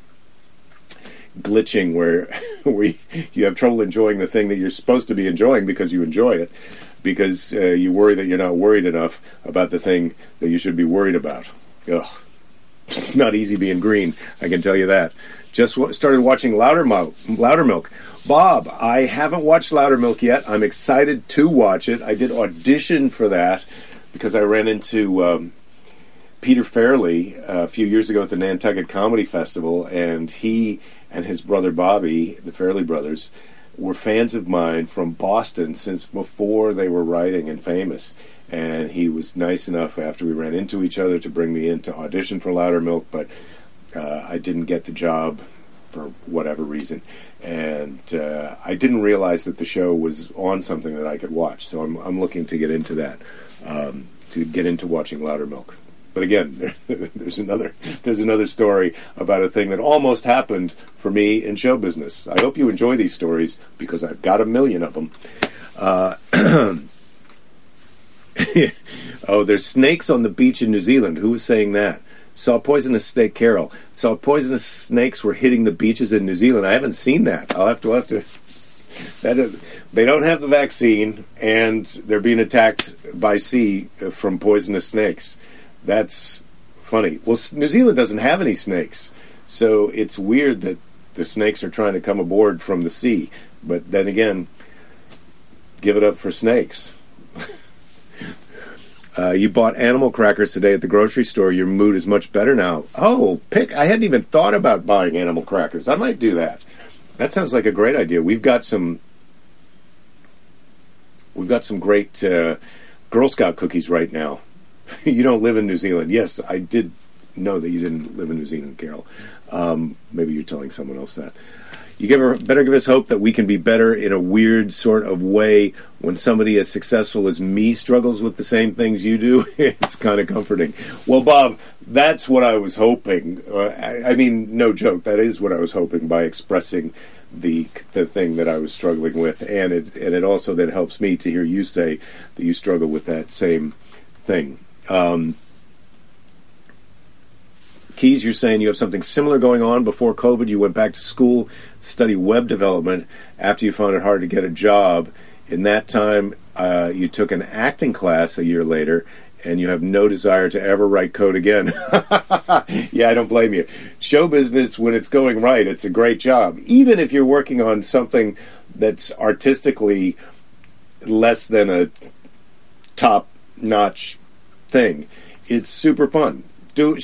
glitching where where you have trouble enjoying the thing that you're supposed to be enjoying because you enjoy it because uh, you worry that you're not worried enough about the thing that you should be worried about. Ugh. It's not easy being green, I can tell you that. Just w- started watching Loudermilk. Loudermilk. Bob, I haven't watched Loudermilk yet. I'm excited to watch it. I did audition for that because I ran into um, Peter Farrelly uh, a few years ago at the Nantucket Comedy Festival, and he and his brother Bobby, the Farrelly brothers, were fans of mine from Boston since before they were writing and famous and he was nice enough after we ran into each other to bring me in to audition for Loudermilk, but uh, I didn't get the job for whatever reason, and uh, I didn't realize that the show was on something that I could watch. So I'm, I'm looking to get into that, um, to get into watching Loudermilk. But again, there, there's another there's another story about a thing that almost happened for me in show business. I hope you enjoy these stories because I've got a million of them. Uh, oh, there's snakes on the beach in New Zealand. Who was saying that? Saw poisonous snake, Carol. Saw poisonous snakes were hitting the beaches in New Zealand. I haven't seen that. I'll have to I'll have to. That is, they don't have the vaccine, and they're being attacked by sea uh, from poisonous snakes. That's funny. Well, New Zealand doesn't have any snakes, so it's weird that the snakes are trying to come aboard from the sea. But then again, give it up for snakes. Uh, you bought animal crackers today at the grocery store. Your mood is much better now. Oh, pick! I hadn't even thought about buying animal crackers. I might do that. That sounds like a great idea. We've got some. We've got some great uh, Girl Scout cookies right now. you don't live in New Zealand. Yes, I did know that you didn't live in New Zealand, Carol. Um, maybe you're telling someone else that. You give better give us hope that we can be better in a weird sort of way when somebody as successful as me struggles with the same things you do. it's kind of comforting. Well, Bob, that's what I was hoping. Uh, I, I mean, no joke. That is what I was hoping by expressing the the thing that I was struggling with, and it and it also then helps me to hear you say that you struggle with that same thing. Um, Keys, you're saying you have something similar going on before COVID. You went back to school, study web development after you found it hard to get a job. In that time, uh, you took an acting class a year later, and you have no desire to ever write code again. yeah, I don't blame you. Show business, when it's going right, it's a great job. Even if you're working on something that's artistically less than a top notch thing, it's super fun. Do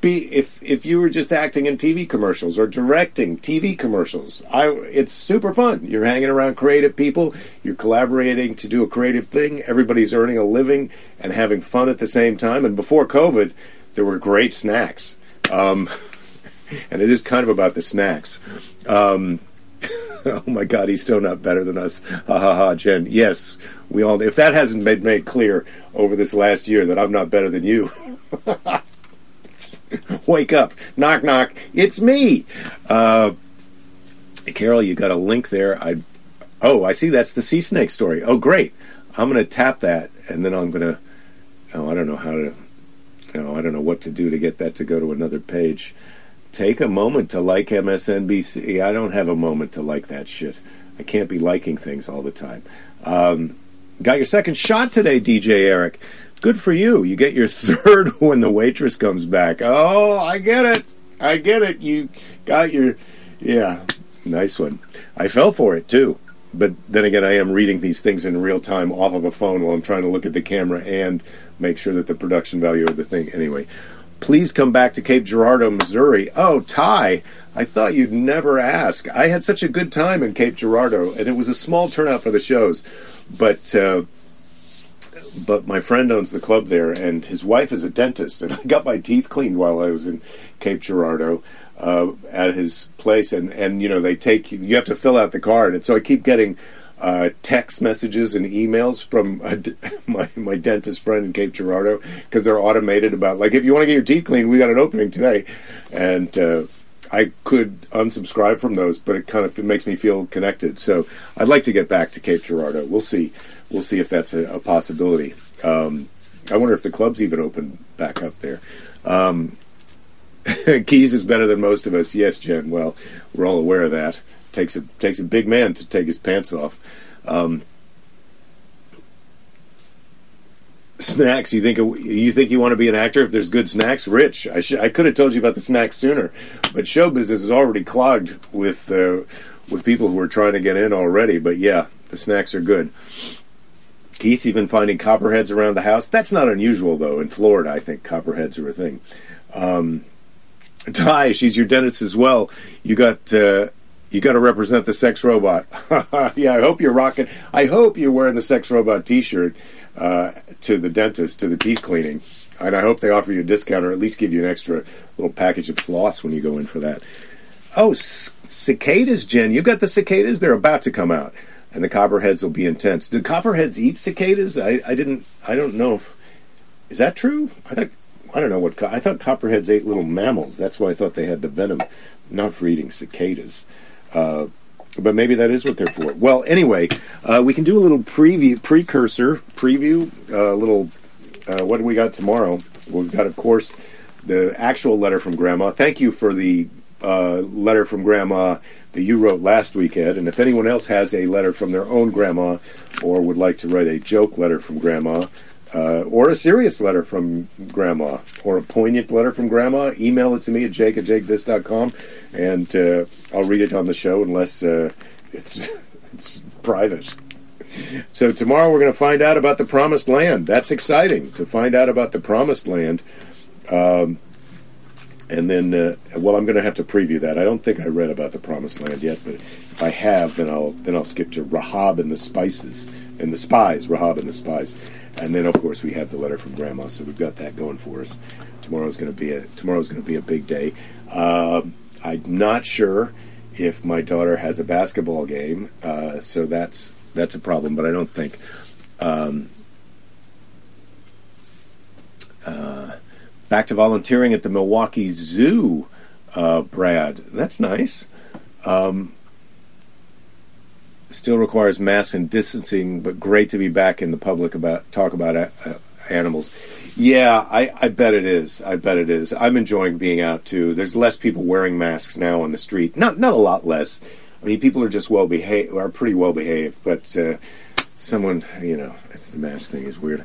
be if if you were just acting in TV commercials or directing TV commercials. I it's super fun. You're hanging around creative people, you're collaborating to do a creative thing, everybody's earning a living and having fun at the same time. And before COVID, there were great snacks. Um, and it is kind of about the snacks. Um, oh my God, he's still not better than us. Ha ha ha, Jen. Yes, we all. If that hasn't been made clear over this last year that I'm not better than you, Wake up. Knock, knock. It's me. Uh, Carol, you got a link there. I Oh, I see that's the sea snake story. Oh, great. I'm going to tap that and then I'm going to Oh, I don't know how to Oh, I don't know what to do to get that to go to another page. Take a moment to like MSNBC. I don't have a moment to like that shit. I can't be liking things all the time. Um, got your second shot today, DJ Eric. Good for you. You get your third when the waitress comes back. Oh, I get it. I get it. You got your. Yeah, nice one. I fell for it too. But then again, I am reading these things in real time off of a phone while I'm trying to look at the camera and make sure that the production value of the thing. Anyway, please come back to Cape Girardeau, Missouri. Oh, Ty, I thought you'd never ask. I had such a good time in Cape Girardeau, and it was a small turnout for the shows. But uh, but my friend owns the club there, and his wife is a dentist, and I got my teeth cleaned while I was in Cape Girardeau uh, at his place, and and you know they take you have to fill out the card, and so I keep getting. Uh, text messages and emails from my my dentist friend in Cape Girardeau because they're automated about like if you want to get your teeth cleaned, we got an opening today, and uh, I could unsubscribe from those, but it kind of it makes me feel connected. So I'd like to get back to Cape Girardeau. We'll see we'll see if that's a, a possibility. Um, I wonder if the club's even open back up there. Um, Keys is better than most of us. Yes, Jen. Well, we're all aware of that. takes a takes a big man to take his pants off. Um, snacks. You think you think you want to be an actor if there's good snacks? Rich, I, sh- I could have told you about the snacks sooner, but show business is already clogged with uh, with people who are trying to get in already. But yeah, the snacks are good. Keith, been finding copperheads around the house. That's not unusual, though. In Florida, I think copperheads are a thing. Um, Ty, she's your dentist as well. You got uh, you got to represent the sex robot. yeah, I hope you're rocking. I hope you're wearing the sex robot T-shirt uh, to the dentist to the teeth cleaning, and I hope they offer you a discount or at least give you an extra little package of floss when you go in for that. Oh, c- cicadas, Jen! You got the cicadas. They're about to come out and the copperheads will be intense. Do copperheads eat cicadas? I, I didn't. I don't know. If, is that true? I thought. I don't know what. I thought copperheads ate little mammals. That's why I thought they had the venom, not for eating cicadas. Uh, but maybe that is what they're for. Well, anyway, uh, we can do a little preview, precursor, preview, a uh, little. Uh, what do we got tomorrow? We've got, of course, the actual letter from Grandma. Thank you for the uh, letter from Grandma that you wrote last week, Ed. And if anyone else has a letter from their own grandma or would like to write a joke letter from grandma, uh, or a serious letter from grandma, or a poignant letter from grandma, email it to me at jake at jakethis.com, and uh, I'll read it on the show unless uh, it's, it's private. So tomorrow we're going to find out about the promised land. That's exciting to find out about the promised land. Um, and then, uh, well, I'm going to have to preview that. I don't think I read about the Promised Land yet, but if I have, then I'll then I'll skip to Rahab and the Spices and the Spies. Rahab and the Spies, and then of course we have the letter from Grandma, so we've got that going for us. Tomorrow's going to be a tomorrow's going to be a big day. Um I'm not sure if my daughter has a basketball game, uh, so that's that's a problem. But I don't think. Um, uh, back to volunteering at the Milwaukee Zoo, uh, Brad. That's nice. Um, still requires mask and distancing, but great to be back in the public about talk about uh, uh, animals. Yeah, I, I bet it is. I bet it is. I'm enjoying being out too. There's less people wearing masks now on the street. Not not a lot less. I mean, people are just well behaved, are pretty well behaved. But uh, someone, you know, it's the mask thing is weird.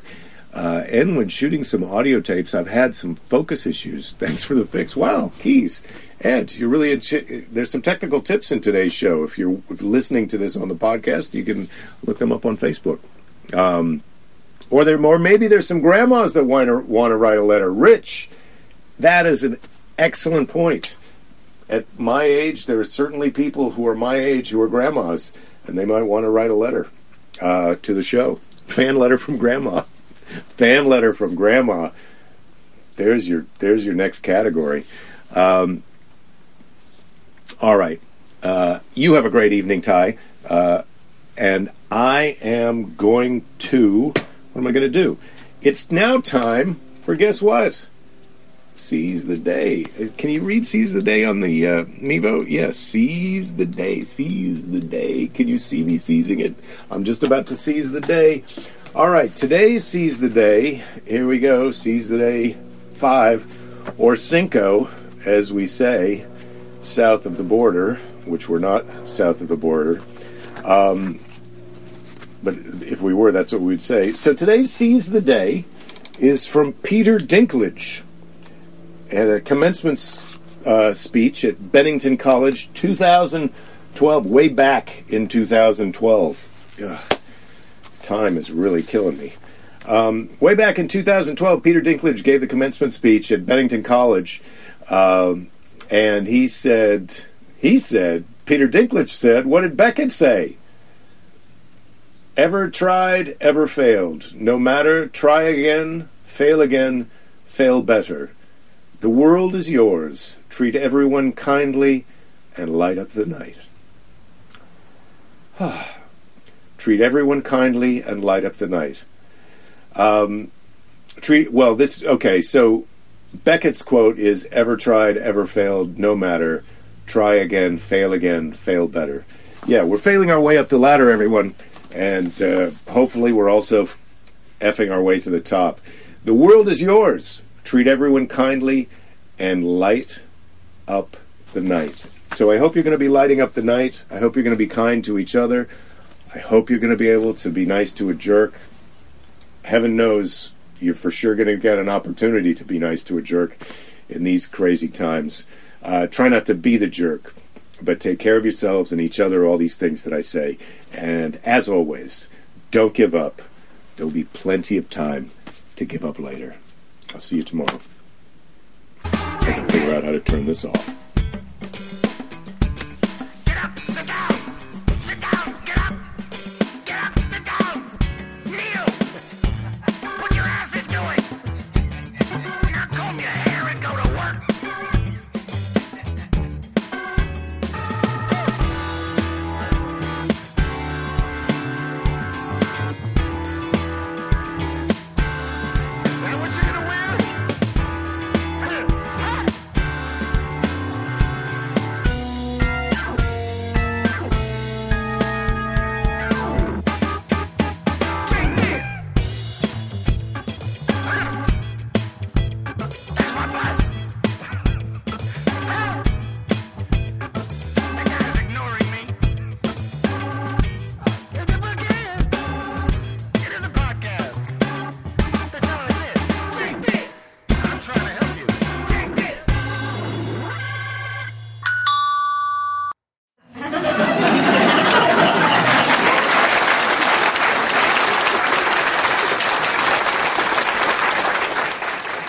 Uh, and when shooting some audio tapes, I've had some focus issues. Thanks for the fix. Wow, keys. Ed, you're really ch- there's some technical tips in today's show. If you're listening to this on the podcast, you can look them up on Facebook. Um, or there more maybe there's some grandmas that want to want to write a letter. Rich, that is an excellent point. At my age, there are certainly people who are my age who are grandmas, and they might want to write a letter uh, to the show. Fan letter from grandma. Fan letter from grandma. There's your there's your next category. Um, all right. Uh, you have a great evening, Ty. Uh, and I am going to. What am I going to do? It's now time for guess what? Seize the day. Uh, Can you read Seize the Day on the uh, Mevo? Yes, Seize the Day. Seize the Day. Can you see me seizing it? I'm just about to seize the day. All right, today's Seize the Day. Here we go. Seize the Day 5, or Cinco, as we say, south of the border, which we're not south of the border. Um, but if we were, that's what we'd say. So today's Seize the Day is from Peter Dinklage at a commencement uh, speech at Bennington College, 2012, way back in 2012. Ugh, time is really killing me. Um, way back in 2012, Peter Dinklage gave the commencement speech at Bennington College, um, and he said, he said, Peter Dinklage said, what did Beckett say? Ever tried, ever failed. No matter, try again, fail again, fail better. The world is yours. Treat everyone kindly and light up the night. treat everyone kindly and light up the night. Um, treat well. This okay. So Beckett's quote is: "Ever tried, ever failed. No matter. Try again, fail again, fail better." Yeah, we're failing our way up the ladder, everyone, and uh, hopefully we're also effing our way to the top. The world is yours. Treat everyone kindly and light up the night. So I hope you're going to be lighting up the night. I hope you're going to be kind to each other. I hope you're going to be able to be nice to a jerk. Heaven knows you're for sure going to get an opportunity to be nice to a jerk in these crazy times. Uh, try not to be the jerk, but take care of yourselves and each other, all these things that I say. And as always, don't give up. There'll be plenty of time to give up later. I'll see you tomorrow. I can figure out how to turn this off.